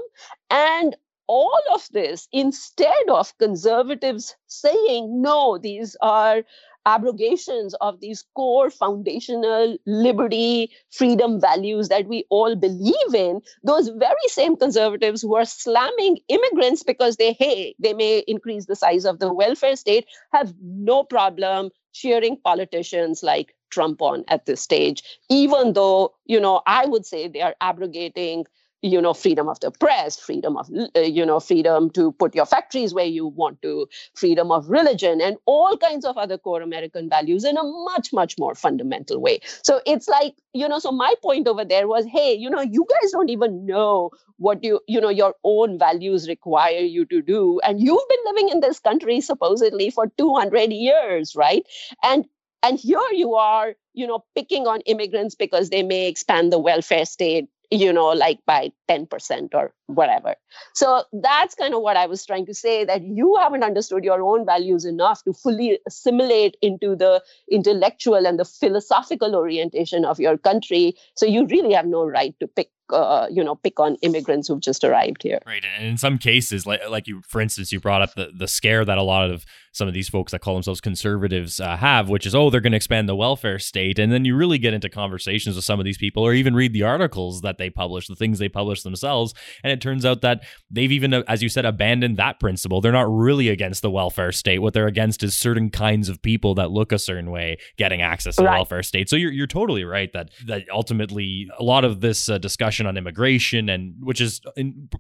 S2: And all of this instead of conservatives saying no these are abrogations of these core foundational liberty, freedom values that we all believe in, those very same conservatives who are slamming immigrants because they, hey, they may increase the size of the welfare state, have no problem cheering politicians like Trump on at this stage, even though, you know, I would say they are abrogating you know freedom of the press freedom of uh, you know freedom to put your factories where you want to freedom of religion and all kinds of other core american values in a much much more fundamental way. So it's like you know so my point over there was hey you know you guys don't even know what you you know your own values require you to do. And you've been living in this country supposedly for 200 years right? And and here you are you know picking on immigrants because they may expand the welfare state you know like by 10% or whatever. So that's kind of what i was trying to say that you haven't understood your own values enough to fully assimilate into the intellectual and the philosophical orientation of your country. So you really have no right to pick uh, you know pick on immigrants who've just arrived here.
S1: Right and in some cases like like you for instance you brought up the the scare that a lot of some of these folks that call themselves conservatives uh, have which is oh they're going to expand the welfare state and then you really get into conversations with some of these people or even read the articles that they publish the things they publish themselves and it turns out that they've even as you said abandoned that principle. They're not really against the welfare state. What they're against is certain kinds of people that look a certain way getting access to right. the welfare state. So you're, you're totally right that that ultimately a lot of this uh, discussion discussion on immigration and which is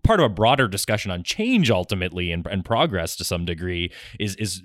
S1: part of a broader discussion on change ultimately and, and progress to some degree is is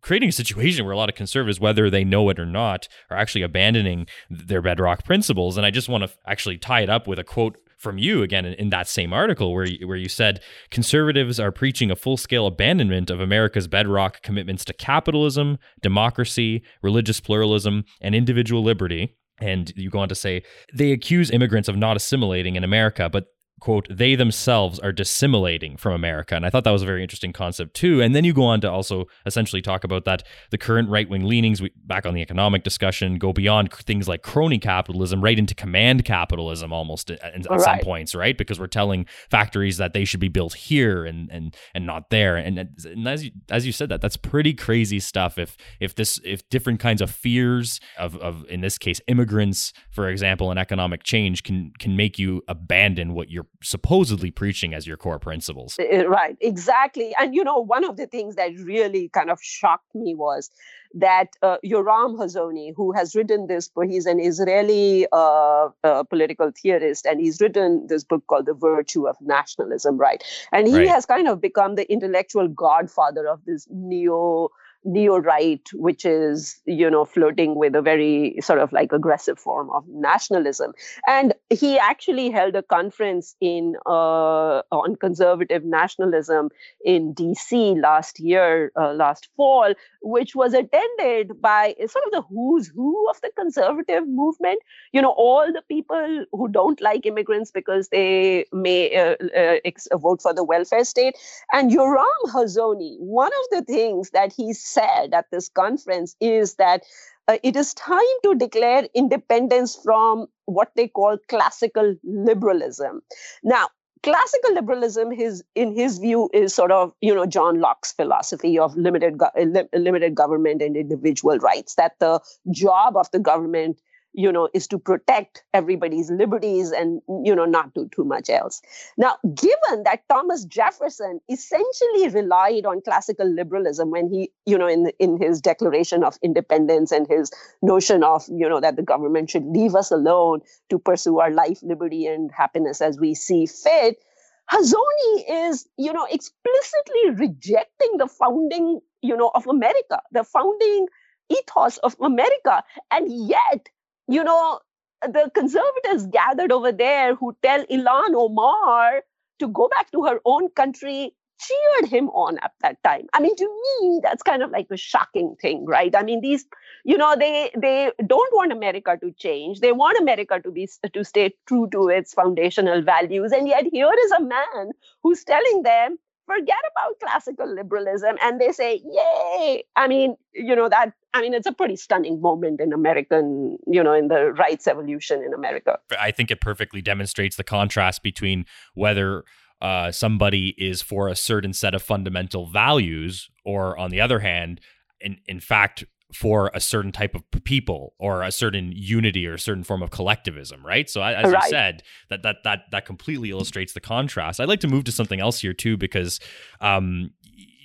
S1: creating a situation where a lot of conservatives, whether they know it or not, are actually abandoning their bedrock principles. And I just want to actually tie it up with a quote from you again in, in, that same article where you, where you said conservatives are preaching a full-scale abandonment of America's bedrock commitments to capitalism, democracy, religious pluralism, and individual liberty. And you go on to say they accuse immigrants of not assimilating in America, but quote, they themselves are dissimulating from America. And I thought that was a very interesting concept too. And then you go on to also essentially talk about that the current right wing leanings, we, back on the economic discussion, go beyond things like crony capitalism right into command capitalism almost uh, at, at right. some points, right? Because we're telling factories that they should be built here and and and not there. And, and as you, as you said that, that's pretty crazy stuff. If if this if different kinds of fears of of in this case immigrants, for example, and economic change can can make you abandon what you're supposedly preaching as your core principles.
S2: Right, exactly. And you know, one of the things that really kind of shocked me was that uh, Yoram Hazony, who has written this book, he's an Israeli uh, uh, political theorist, and he's written this book called The Virtue of Nationalism, right? And he right. has kind of become the intellectual godfather of this neo neo-right, which is, you know, flirting with a very sort of like aggressive form of nationalism. And he actually held a conference in uh, on conservative nationalism in DC last year, uh, last fall, which was attended by sort of the who's who of the conservative movement. You know, all the people who don't like immigrants because they may uh, uh ex- vote for the welfare state. And Yoram Hazony, one of the things that he said at this conference is that uh, it is time to declare independence from what they call classical liberalism. Now, classical liberalism his in his view is sort of you know john locke's philosophy of limited go- limited government and individual rights that the job of the government you know is to protect everybody's liberties and you know not do too much else now given that thomas jefferson essentially relied on classical liberalism when he you know in in his declaration of independence and his notion of you know that the government should leave us alone to pursue our life liberty and happiness as we see fit Hazony is, you know, explicitly rejecting the founding, you know, of America, the founding ethos of America. And yet you know, the conservatives gathered over there who tell Ilhan Omar to go back to her own country cheered him on at that time. I mean, to me, that's kind of like a shocking thing, right? I mean, these, you know, they they don't want America to change. They want America to be to stay true to its foundational values, and yet here is a man who's telling them forget about classical liberalism and they say yay! I mean you know that i mean it's a pretty stunning moment in american you know in the rights evolution in america.
S1: I think it perfectly demonstrates the contrast between whether uh, somebody is for a certain set of fundamental values or on the other hand in, in fact for a certain type of people or a certain unity or a certain form of collectivism, right? So as right. you said, that that that that completely illustrates the contrast. I'd like to move to something else here too, because um,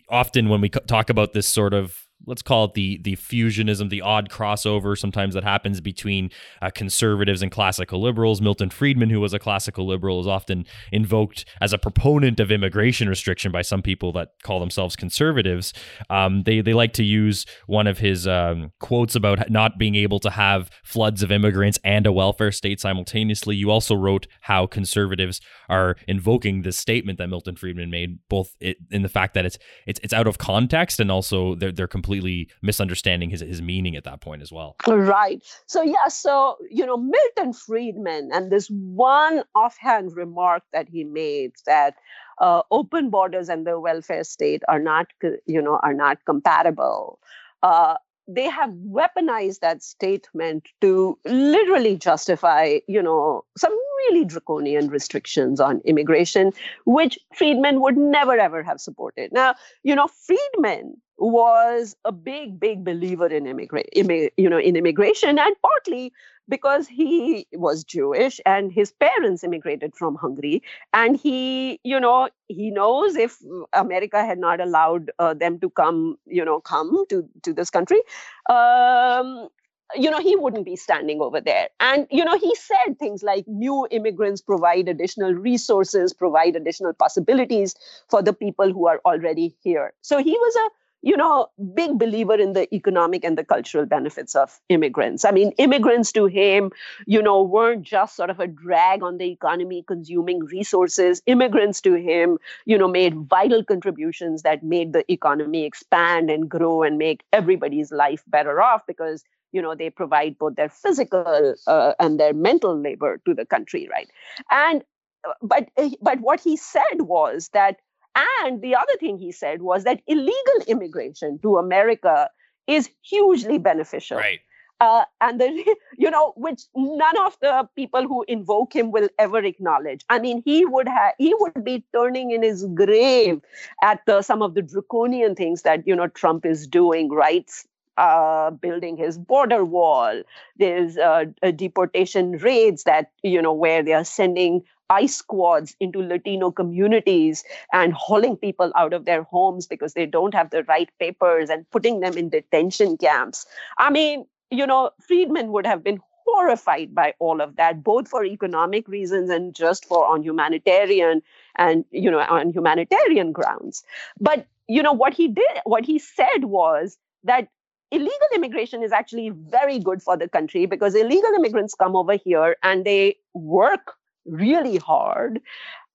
S1: often when we talk about this sort of let's call it the the fusionism, the odd crossover sometimes that happens between uh, conservatives and classical liberals. Milton Friedman, who was a classical liberal, is often invoked as a proponent of immigration restriction by some people that call themselves conservatives. Um, they they like to use one of his um, quotes about not being able to have floods of immigrants and a welfare state simultaneously. You also wrote how conservatives are invoking this statement that Milton Friedman made, both in the fact that it's it's it's out of context and also they're they're completely misunderstanding his his meaning at that point as well.
S2: Right. So yeah. So you know Milton Friedman and this one offhand remark that he made that uh, open borders and the welfare state are not you know are not compatible. Uh, they have weaponized that statement to literally justify, you know, some really draconian restrictions on immigration, which Friedman would never ever have supported. Now, you know, Friedman was a big, big believer in immigrant, you know, in immigration, and partly because he was Jewish and his parents immigrated from Hungary. And he, you know, he knows if America had not allowed uh, them to come, you know, come to, to this country, um, you know, he wouldn't be standing over there. And, you know, he said things like new immigrants provide additional resources, provide additional possibilities for the people who are already here. So he was a you know, big believer in the economic and the cultural benefits of immigrants. I mean, immigrants to him, you know, weren't just sort of a drag on the economy, consuming resources. Immigrants to him, you know, made vital contributions that made the economy expand and grow and make everybody's life better off because you know they provide both their physical uh, and their mental labor to the country right and uh, but uh, but what he said was that and the other thing he said was that illegal immigration to America is hugely beneficial.
S1: Right.
S2: Uh, and the <laughs> you know which none of the people who invoke him will ever acknowledge i mean he would have he would be turning in his grave at the, some of the draconian things that you know trump is doing right uh, building his border wall there's uh, deportation raids that you know where they are sending ICE squads into Latino communities and hauling people out of their homes because they don't have the right papers and putting them in detention camps. I mean, you know, Friedman would have been horrified by all of that, both for economic reasons and just for on humanitarian and, you know, on humanitarian grounds. But, you know, what he did, what he said was that illegal immigration is actually very good for the country because illegal immigrants come over here and they work really hard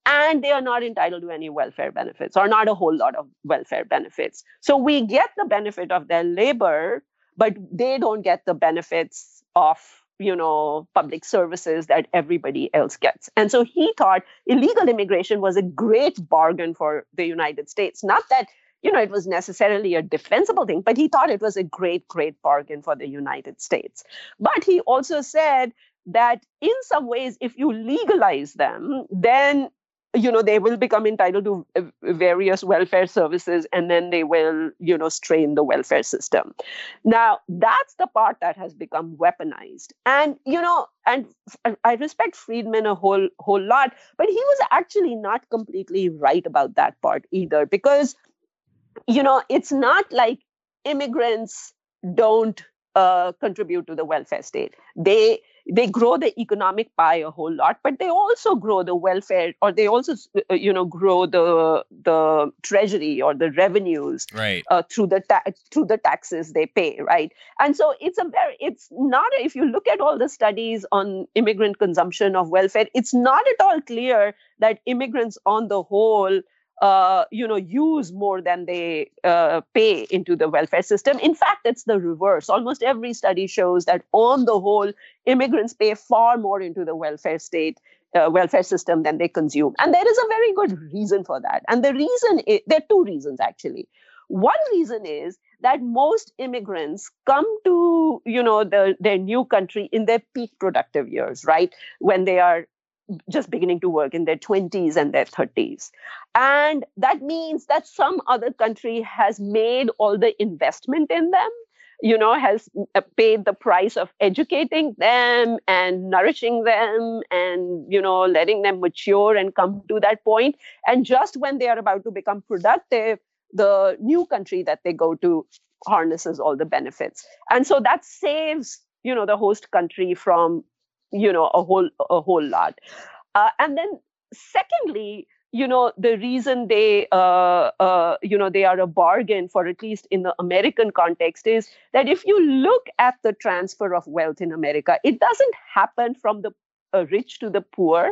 S2: and they are not entitled to any welfare benefits or not a whole lot of welfare benefits. So we get the benefit of their labor, but they don't get the benefits of you know public services that everybody else gets. And so he thought illegal immigration was a great bargain for the united states. Not that you know it was necessarily a defensible thing but he thought it was a great great bargain for the united states. But he also said that in some ways if you legalize them then you know they will become entitled to uh, various welfare services and then they will you know strain the welfare system. Now that's the part that has become weaponized. And you know and i respect friedman a whole whole lot but he was actually not completely right about that part either because you know it's not like immigrants don't uh, contribute to the welfare state. They they grow the economic pie a whole lot but they also grow the welfare or they also uh, you know grow the the treasury or the revenues
S1: right.
S2: uh, through the ta- through the taxes they pay right? And so it's a very it's not if you look at all the studies on immigrant consumption of welfare it's not at all clear that immigrants on the whole uh, you know use more than they uh, pay into the welfare system. In fact it's the reverse. Almost every study shows that on the whole immigrants pay far more into the welfare state uh, welfare system than they consume. And there is a very good reason for that. And the reason is, there are two reasons actually. One reason is that most immigrants come to you know the, their new country in their peak productive years right? When they are just beginning to work in their 20s and their 30s. And that means that some other country has made all the investment in them, you know, has uh, paid the price of educating them and nourishing them and, you know, letting them mature and come to that point. And just when they are about to become productive, the new country that they go to harnesses all the benefits and so that saves you know the host country from you know a whole a whole lot. Uh, and then secondly you know the reason they uh, uh, you know they are a bargain for at least in the american context is that if you look at the transfer of wealth in america it doesn't happen from the uh, rich to the poor.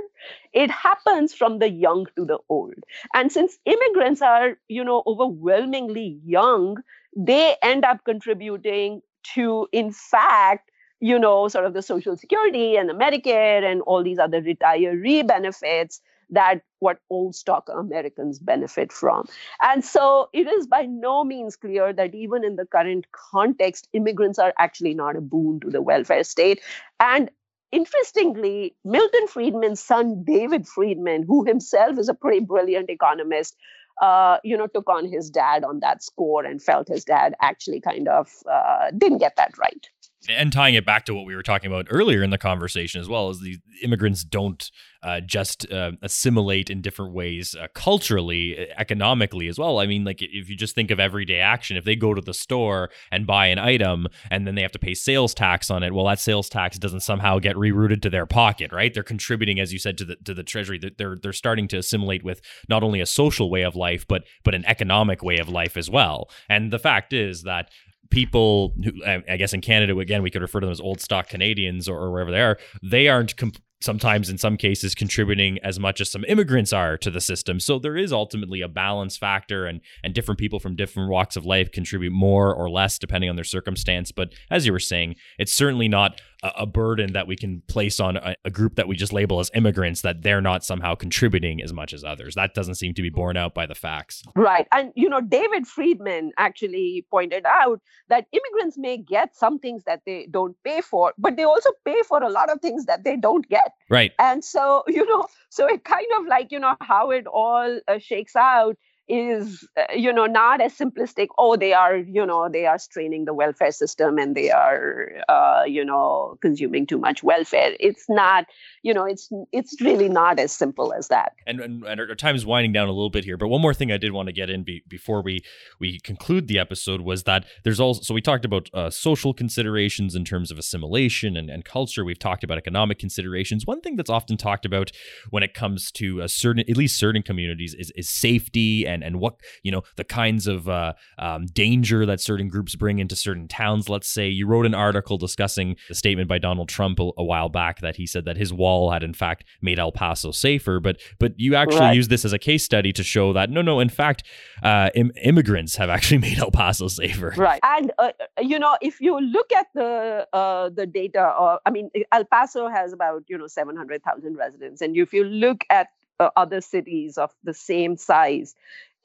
S2: It happens from the young to the old. And since immigrants are you know overwhelmingly young they end up contributing to in fact you know sort of the social security and the medicare and all these other retiree benefits that what old stock Americans benefit from. And so it is by no means clear that even in the current context, immigrants are actually not a boon to the welfare state. And interestingly, Milton Friedman's son, David Friedman, who himself is a pretty brilliant economist, uh, you know, took on his dad on that score and felt his dad actually kind of uh, didn't get that right
S1: and tying it back to what we were talking about earlier in the conversation as well is the immigrants don't uh, just uh, assimilate in different ways uh, culturally economically as well. I mean like if you just think of everyday action if they go to the store and buy an item and then they have to pay sales tax on it well that sales tax doesn't somehow get rerouted to their pocket right? They're contributing as you said to the to the treasury. They're they're starting to assimilate with not only a social way of life but but an economic way of life as well. And the fact is that people who I guess in Canada again we could refer to them as old stock Canadians or, or wherever they are they aren't comp- sometimes in some cases contributing as much as some immigrants are to the system. So there is ultimately a balance factor and and different people from different walks of life contribute more or less depending on their circumstance. But as you were saying it's certainly not a, a burden that we can place on a, a, group that we just label as immigrants that they're not somehow contributing as much as others. That doesn't seem to be borne out by the facts.
S2: Right. And you know david friedman actually pointed out that immigrants may get some things that they don't pay for but they also pay for a lot of things that they don't get.
S1: Right.
S2: And so, <laughs> you know, so it kind of like, you know, how it all uh, shakes out is uh, you know not as simplistic oh they are you know they are straining the welfare system and they are uh, you know consuming too much welfare. It's not you know it's it's really not as simple as that.
S1: And and, and our time is winding down a little bit here but one more thing i did want to get in be, before we we conclude the episode was that there's also so we talked about uh, social considerations in terms of assimilation and, and culture. We've talked about economic considerations. One thing that's often talked about when it comes to a certain at least certain communities is, is safety and and and what you know the kinds of uh, um, danger that certain groups bring into certain towns. Let's say you wrote an article discussing the statement by Donald Trump a, a while back that he said that his wall had in fact made El Paso safer, but but you actually right. use this as a case study to show that no, no, in fact, uh, Im- immigrants have actually <laughs> made El Paso safer.
S2: Right, and uh, you know if you look at the uh, the data, uh, I mean El Paso has about you know seven hundred thousand residents, and if you look at uh, other cities of the same size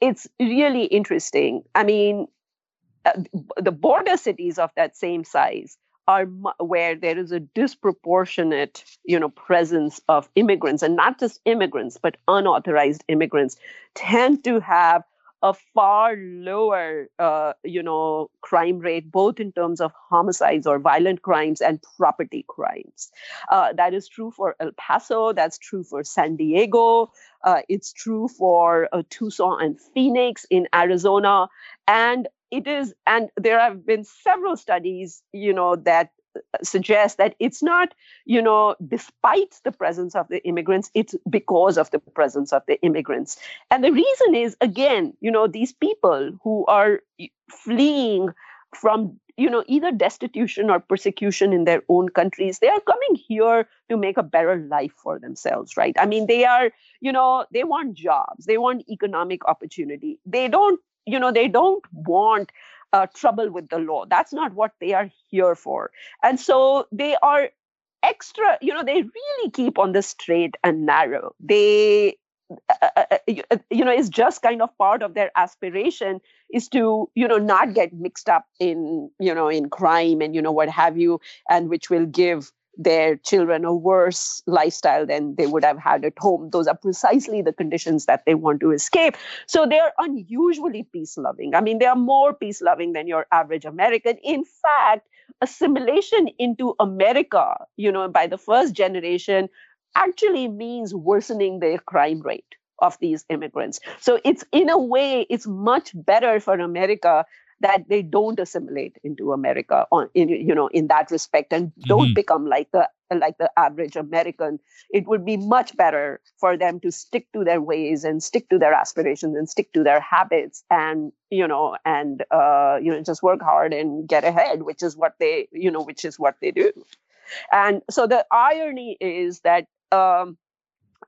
S2: it's really interesting. I mean, uh, the border cities of that same size are where there is a disproportionate you know presence of immigrants and not just immigrants but unauthorized immigrants tend to have a far lower, uh, you know, crime rate, both in terms of homicides or violent crimes and property crimes. Uh, that is true for El Paso. That's true for San Diego. Uh, it's true for uh, Tucson and Phoenix in Arizona. And it is, and there have been several studies, you know, that suggest that it's not, you know, despite the presence of the immigrants, it's because of the presence of the immigrants. And the reason is, again, you know, these people who are fleeing from you know either destitution or persecution in their own countries they are coming here to make a better life for themselves right i mean they are you know they want jobs they want economic opportunity they don't you know they don't want uh, trouble with the law. That's not what they are here for. And so they are extra, you know, they really keep on the straight and narrow. They, uh, uh, uh you, uh, you know, it's just kind of part of their aspiration is to, you know, not get mixed up in, you know, in crime and, you know, what have you, and which will give their children a worse lifestyle than they would have had at home. Those are precisely the conditions that they want to escape. So they're unusually peace loving. I mean, they are more peace loving than your average American. In fact, assimilation into America, you know, by the first generation actually means worsening their crime rate of these immigrants. So it's in a way, it's much better for America that they don't assimilate into America on in, you know in that respect and don't mm-hmm. become like the like the average American. It would be much better for them to stick to their ways and stick to their aspirations and stick to their habits and you know and uh, you know just work hard and get ahead, which is what they you know which is what they do. And so the irony is that um,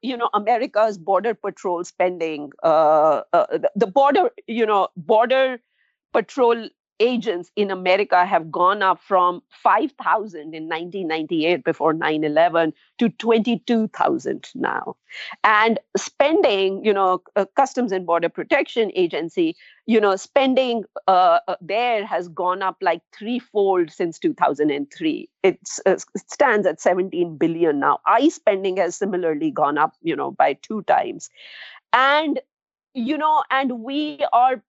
S2: you know america's border patrol spending uh, uh, the border you know border patrol agents in America have gone up from 5,000 in 1998 before 9 11 to 22,000 now. And spending, you know, Customs and Border Protection Agency, you know, spending uh, uh there has gone up like threefold since 2003. It's, uh, it stands at 17 billion now. ICE spending has similarly gone up, you know, by two times. And, you know, and we are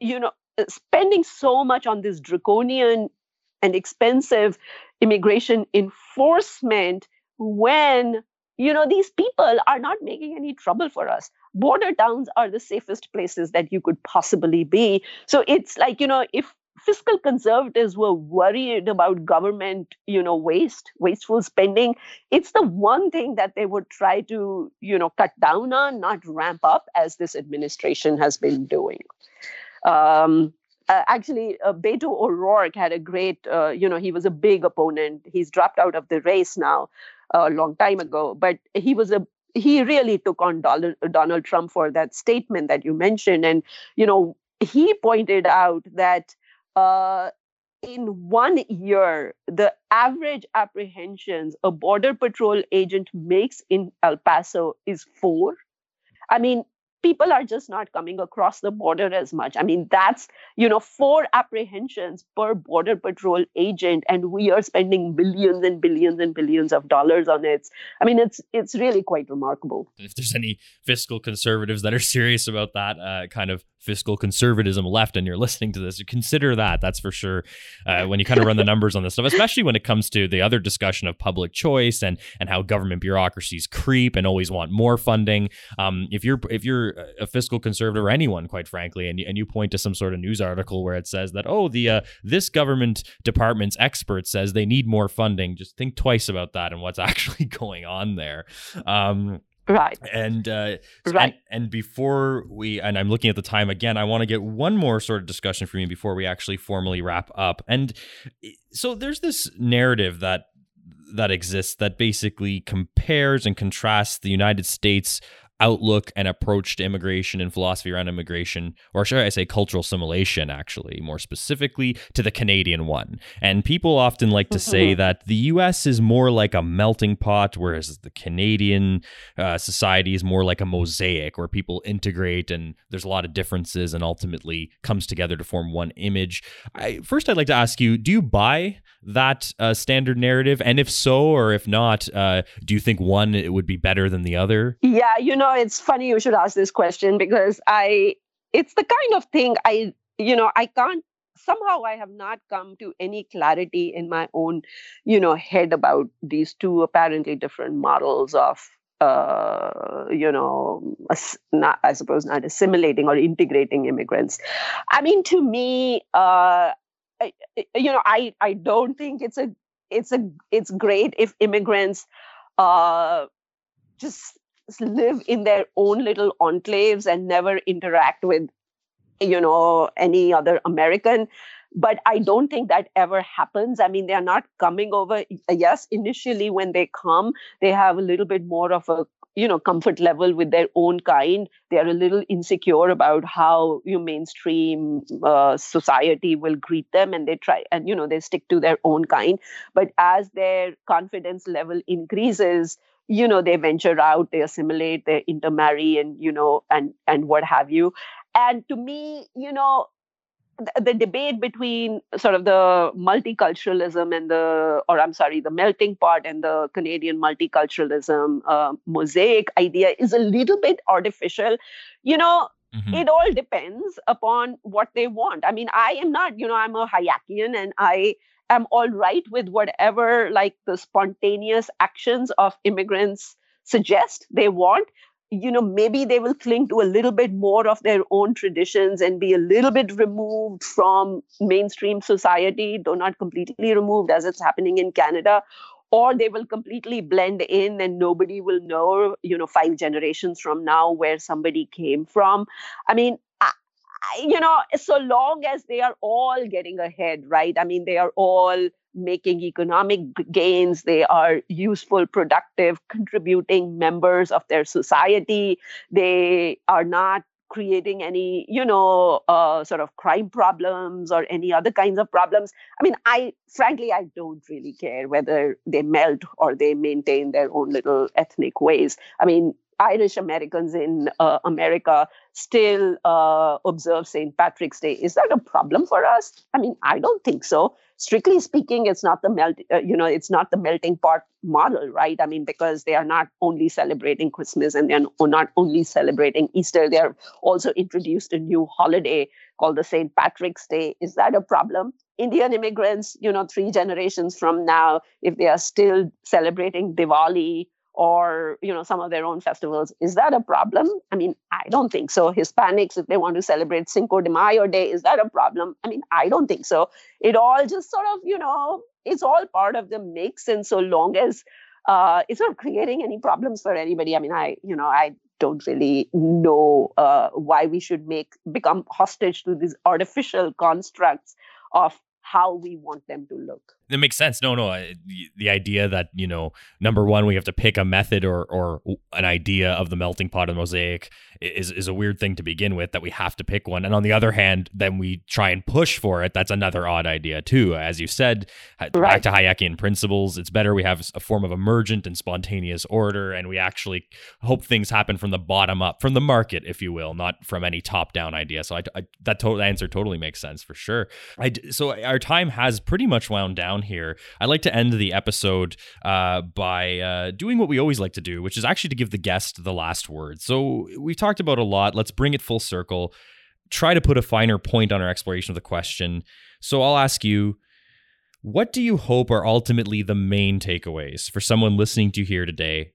S2: you know spending so much on this draconian and expensive immigration enforcement when you know these people are not making any trouble for us. Border towns are the safest places that you could possibly be. So it's like you know if fiscal conservatives were worried about government you know waste wasteful spending it's the one thing that they would try to you know cut down on not ramp up as this administration has been doing um, uh, actually, uh, Beto O'Rourke had a great, uh, you know, he was a big opponent. He's dropped out of the race now a long time ago, but he was a he really took on Donald, Donald Trump for that statement that you mentioned, and you know, he pointed out that uh, in one year, the average apprehensions a border patrol agent makes in El Paso is four. I mean, people are just not coming across the border as much. I mean, that's, you know, four apprehensions per border patrol agent, and we are spending billions and billions and billions of dollars on it. I mean, it's it's really quite remarkable.
S1: If there's any fiscal conservatives that are serious about that uh, kind of fiscal conservatism left and you're listening to this, consider that. That's for sure. Uh, when you kind of run the <laughs> numbers on this stuff, especially when it comes to the other discussion of public choice and and how government bureaucracies creep and always want more funding. Um, if you're if you're a fiscal conservative or anyone, quite frankly, and you, and you point to some sort of news article where it says that oh the uh, this government department's expert says they need more funding, just think twice about that and what's <laughs> actually going on there. Um,
S2: right.
S1: And uh right and, and, before we and i'm looking at the time again i want to get one more sort of discussion from you before we actually formally wrap up. And so there's this narrative that that exists that basically compares and contrasts the united states outlook and approach to immigration and philosophy around immigration, or should I say cultural assimilation, actually, more specifically to the Canadian one. And people often like to say <laughs> that the US is more like a melting pot, whereas the Canadian uh, society is more like a mosaic where people integrate and there's a lot of differences and ultimately comes together to form one image. I, first, I'd like to ask you do you buy that uh, standard narrative? And if so, or if not, uh, do you think one it would be better than the other?
S2: Yeah, you know, it's funny you should ask this question because I, it's the kind of thing I, you know, I can't somehow i have not come to any clarity in my own you know head about these two apparently different models of uh, you know, not, I suppose not assimilating or integrating immigrants. I mean, to me, uh, you know, I I don't think it's a it's a it's great if immigrants uh, just live in their own little enclaves and never interact with you know any other American. But I don't think that ever happens. I mean, they are not coming over. Yes, initially when they come, they have a little bit more of a you know comfort level with their own kind they are a little insecure about how you mainstream uh, society will greet them and they try and you know they stick to their own kind. But as their confidence level increases you know they venture out they assimilate they intermarry and you know and and what have you. And to me you know the, debate between sort of the multiculturalism and the, or I'm sorry, the melting pot and the Canadian multiculturalism uh, mosaic idea is a little bit artificial. You know, mm-hmm. it all depends upon what they want. I mean, I am not, you know, I'm a Hayekian and I am all right with whatever like the spontaneous actions of immigrants suggest they want you know, maybe they will cling to a little bit more of their own traditions and be a little bit removed from mainstream society, though not completely removed as it's happening in Canada. Or they will completely blend in and nobody will know, you know, five generations from now where somebody came from. I mean, you know, so long as they are all getting ahead, right? I mean, they are all making economic gains, they are useful, productive, contributing members of their society, they are not creating any you know uh, sort of crime problems or any other kinds of problems. I mean i frankly i don't really care whether they melt or they maintain their own little ethnic ways. I mean Irish Americans in uh, America still uh, observe St. Patrick's Day. Is that a problem for us? I mean, I don't think so. Strictly speaking, it's not the melt. Uh, you know, it's not the melting pot model, right? I mean, because they are not only celebrating Christmas and they're not only celebrating Easter, they are also introduced a new holiday called the St. Patrick's Day. Is that a problem? Indian immigrants, you know, three generations from now, if they are still celebrating Diwali or you know some of their own festivals. Is that a problem? I mean i don't think so. Hispanics if they want to celebrate cinco de mayo day is that a problem? I mean i don't think so. It all just sort of you know it's all part of the mix. And so long as uh, it's not creating any problems for anybody i mean i you know i don't really know uh, why we should make become hostage to these artificial constructs of how we want them to look
S1: it makes sense. No, no. the, the, idea that you know, number one, we have to pick a method or or an idea of the melting pot of mosaic is is a weird thing to begin with. That we have to pick one, and on the other hand, then we try and push for it. That's another odd idea too. As you said, right. back to Hayekian principles, it's better we have a form of emergent and spontaneous order, and we actually hope things happen from the bottom up, from the market, if you will, not from any top down idea. So I, I that total answer totally makes sense for sure. I so our time has pretty much wound down here, I'd like to end the episode uh, by uh, doing what we always like to do, which is actually to give the guest the last word. So we've talked about a lot. Let's bring it full circle. Try to put a finer point on our exploration of the question. So I'll ask you, what do you hope are ultimately the main takeaways for someone listening to here today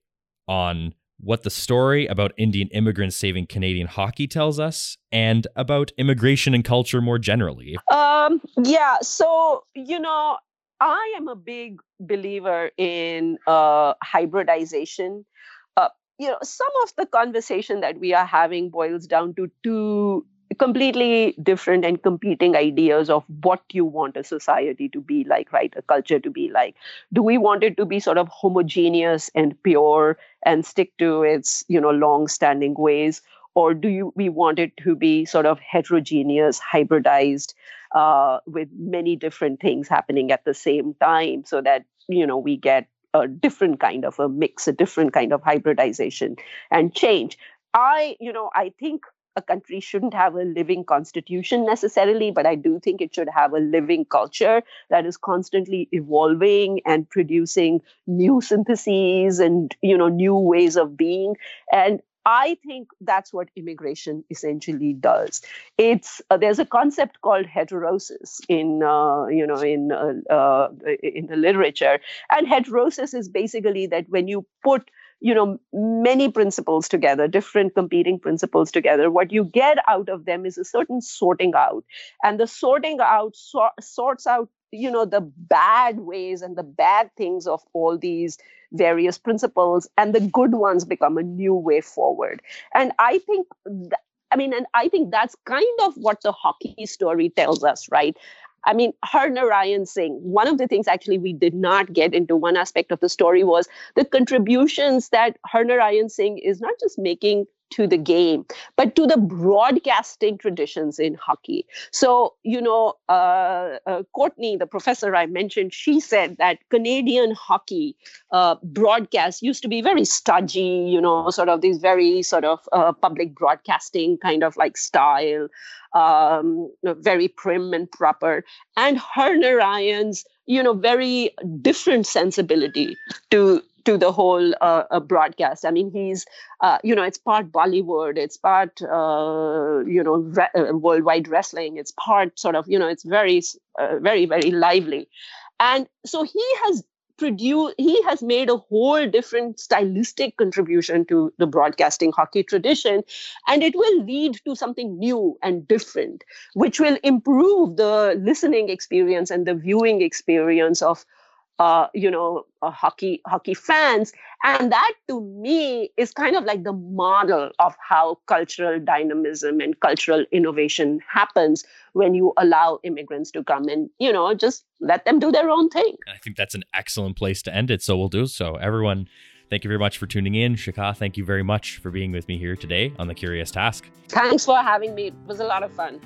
S1: on what the story about Indian immigrants saving Canadian hockey tells us and about immigration and culture more generally?
S2: Um, yeah, so, you know, I am a big believer in uh, hybridization. Uh, you know, some of the conversation that we are having boils down to two completely different and competing ideas of what you want a society to be like, right? A culture to be like. Do we want it to be sort of homogeneous and pure and stick to its, you know, long-standing ways? Or do you, we want it to be sort of heterogeneous, hybridized, uh, with many different things happening at the same time so that you know we get a different kind of a mix a different kind of hybridization and change i you know i think a country shouldn't have a living constitution necessarily, but I do think it should have a living culture that is constantly evolving and producing new syntheses and you know new ways of being. And I think that's what immigration essentially does. It's uh, there's a concept called heterosis in uh, you know in uh, uh, in the literature, and heterosis is basically that when you put you know many principles together different competing principles together what you get out of them is a certain sorting out and the sorting out so- sorts out you know the bad ways and the bad things of all these various principles and the good ones become a new way forward. And i think th- i mean and i think that's kind of what the hockey story tells us right? I mean, Harnarayan Singh, one of the things actually we did not get into one aspect of the story was the contributions that Harnarayan Singh is not just making to the game, but to the broadcasting traditions in hockey. So, you know, uh, uh, Courtney, the professor I mentioned, she said that Canadian hockey uh, broadcast used to be very stodgy, you know, sort of these very sort of uh, public broadcasting kind of like style, um, very prim and proper. And Harnarayan's you know very different sensibility to to the whole uh, uh, broadcast. I mean, he's, uh, you know, it's part Bollywood, it's part, uh, you know, re- uh, worldwide wrestling, it's part sort of, you know, it's very, uh, very, very lively. And so he has produced he has made a whole different stylistic contribution to the broadcasting hockey tradition and it will lead to something new and different which will improve the listening experience and the viewing experience of uh, you know, uh, hockey hockey fans, and that to me is kind of like the model of how cultural dynamism and cultural innovation happens when you allow immigrants to come and you know just let them do their own thing.
S1: I think that's an excellent place to end it. So we'll do so. Everyone, thank you very much for tuning in. Shikha, thank you very much for being with me here today on the Curious Task.
S2: Thanks for having me. It was a lot of fun.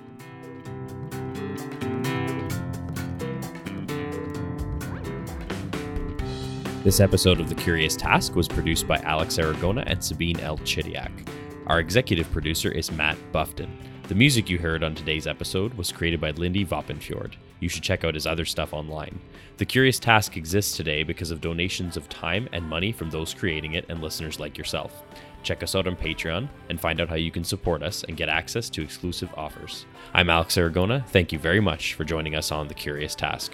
S1: This episode of The Curious Task was produced by Alex Aragona and Sabine L. Chidiak. Our executive producer is Matt Buffton. The music you heard on today's episode was created by Lindy Vopnfjörð. You should check out his other stuff online. The Curious Task exists today because of donations of time and money from those creating it and listeners like yourself. Check us out on Patreon and find out how you can support us and get access to exclusive offers. I'm Alex Aragona. Thank you very much for joining us on The Curious Task.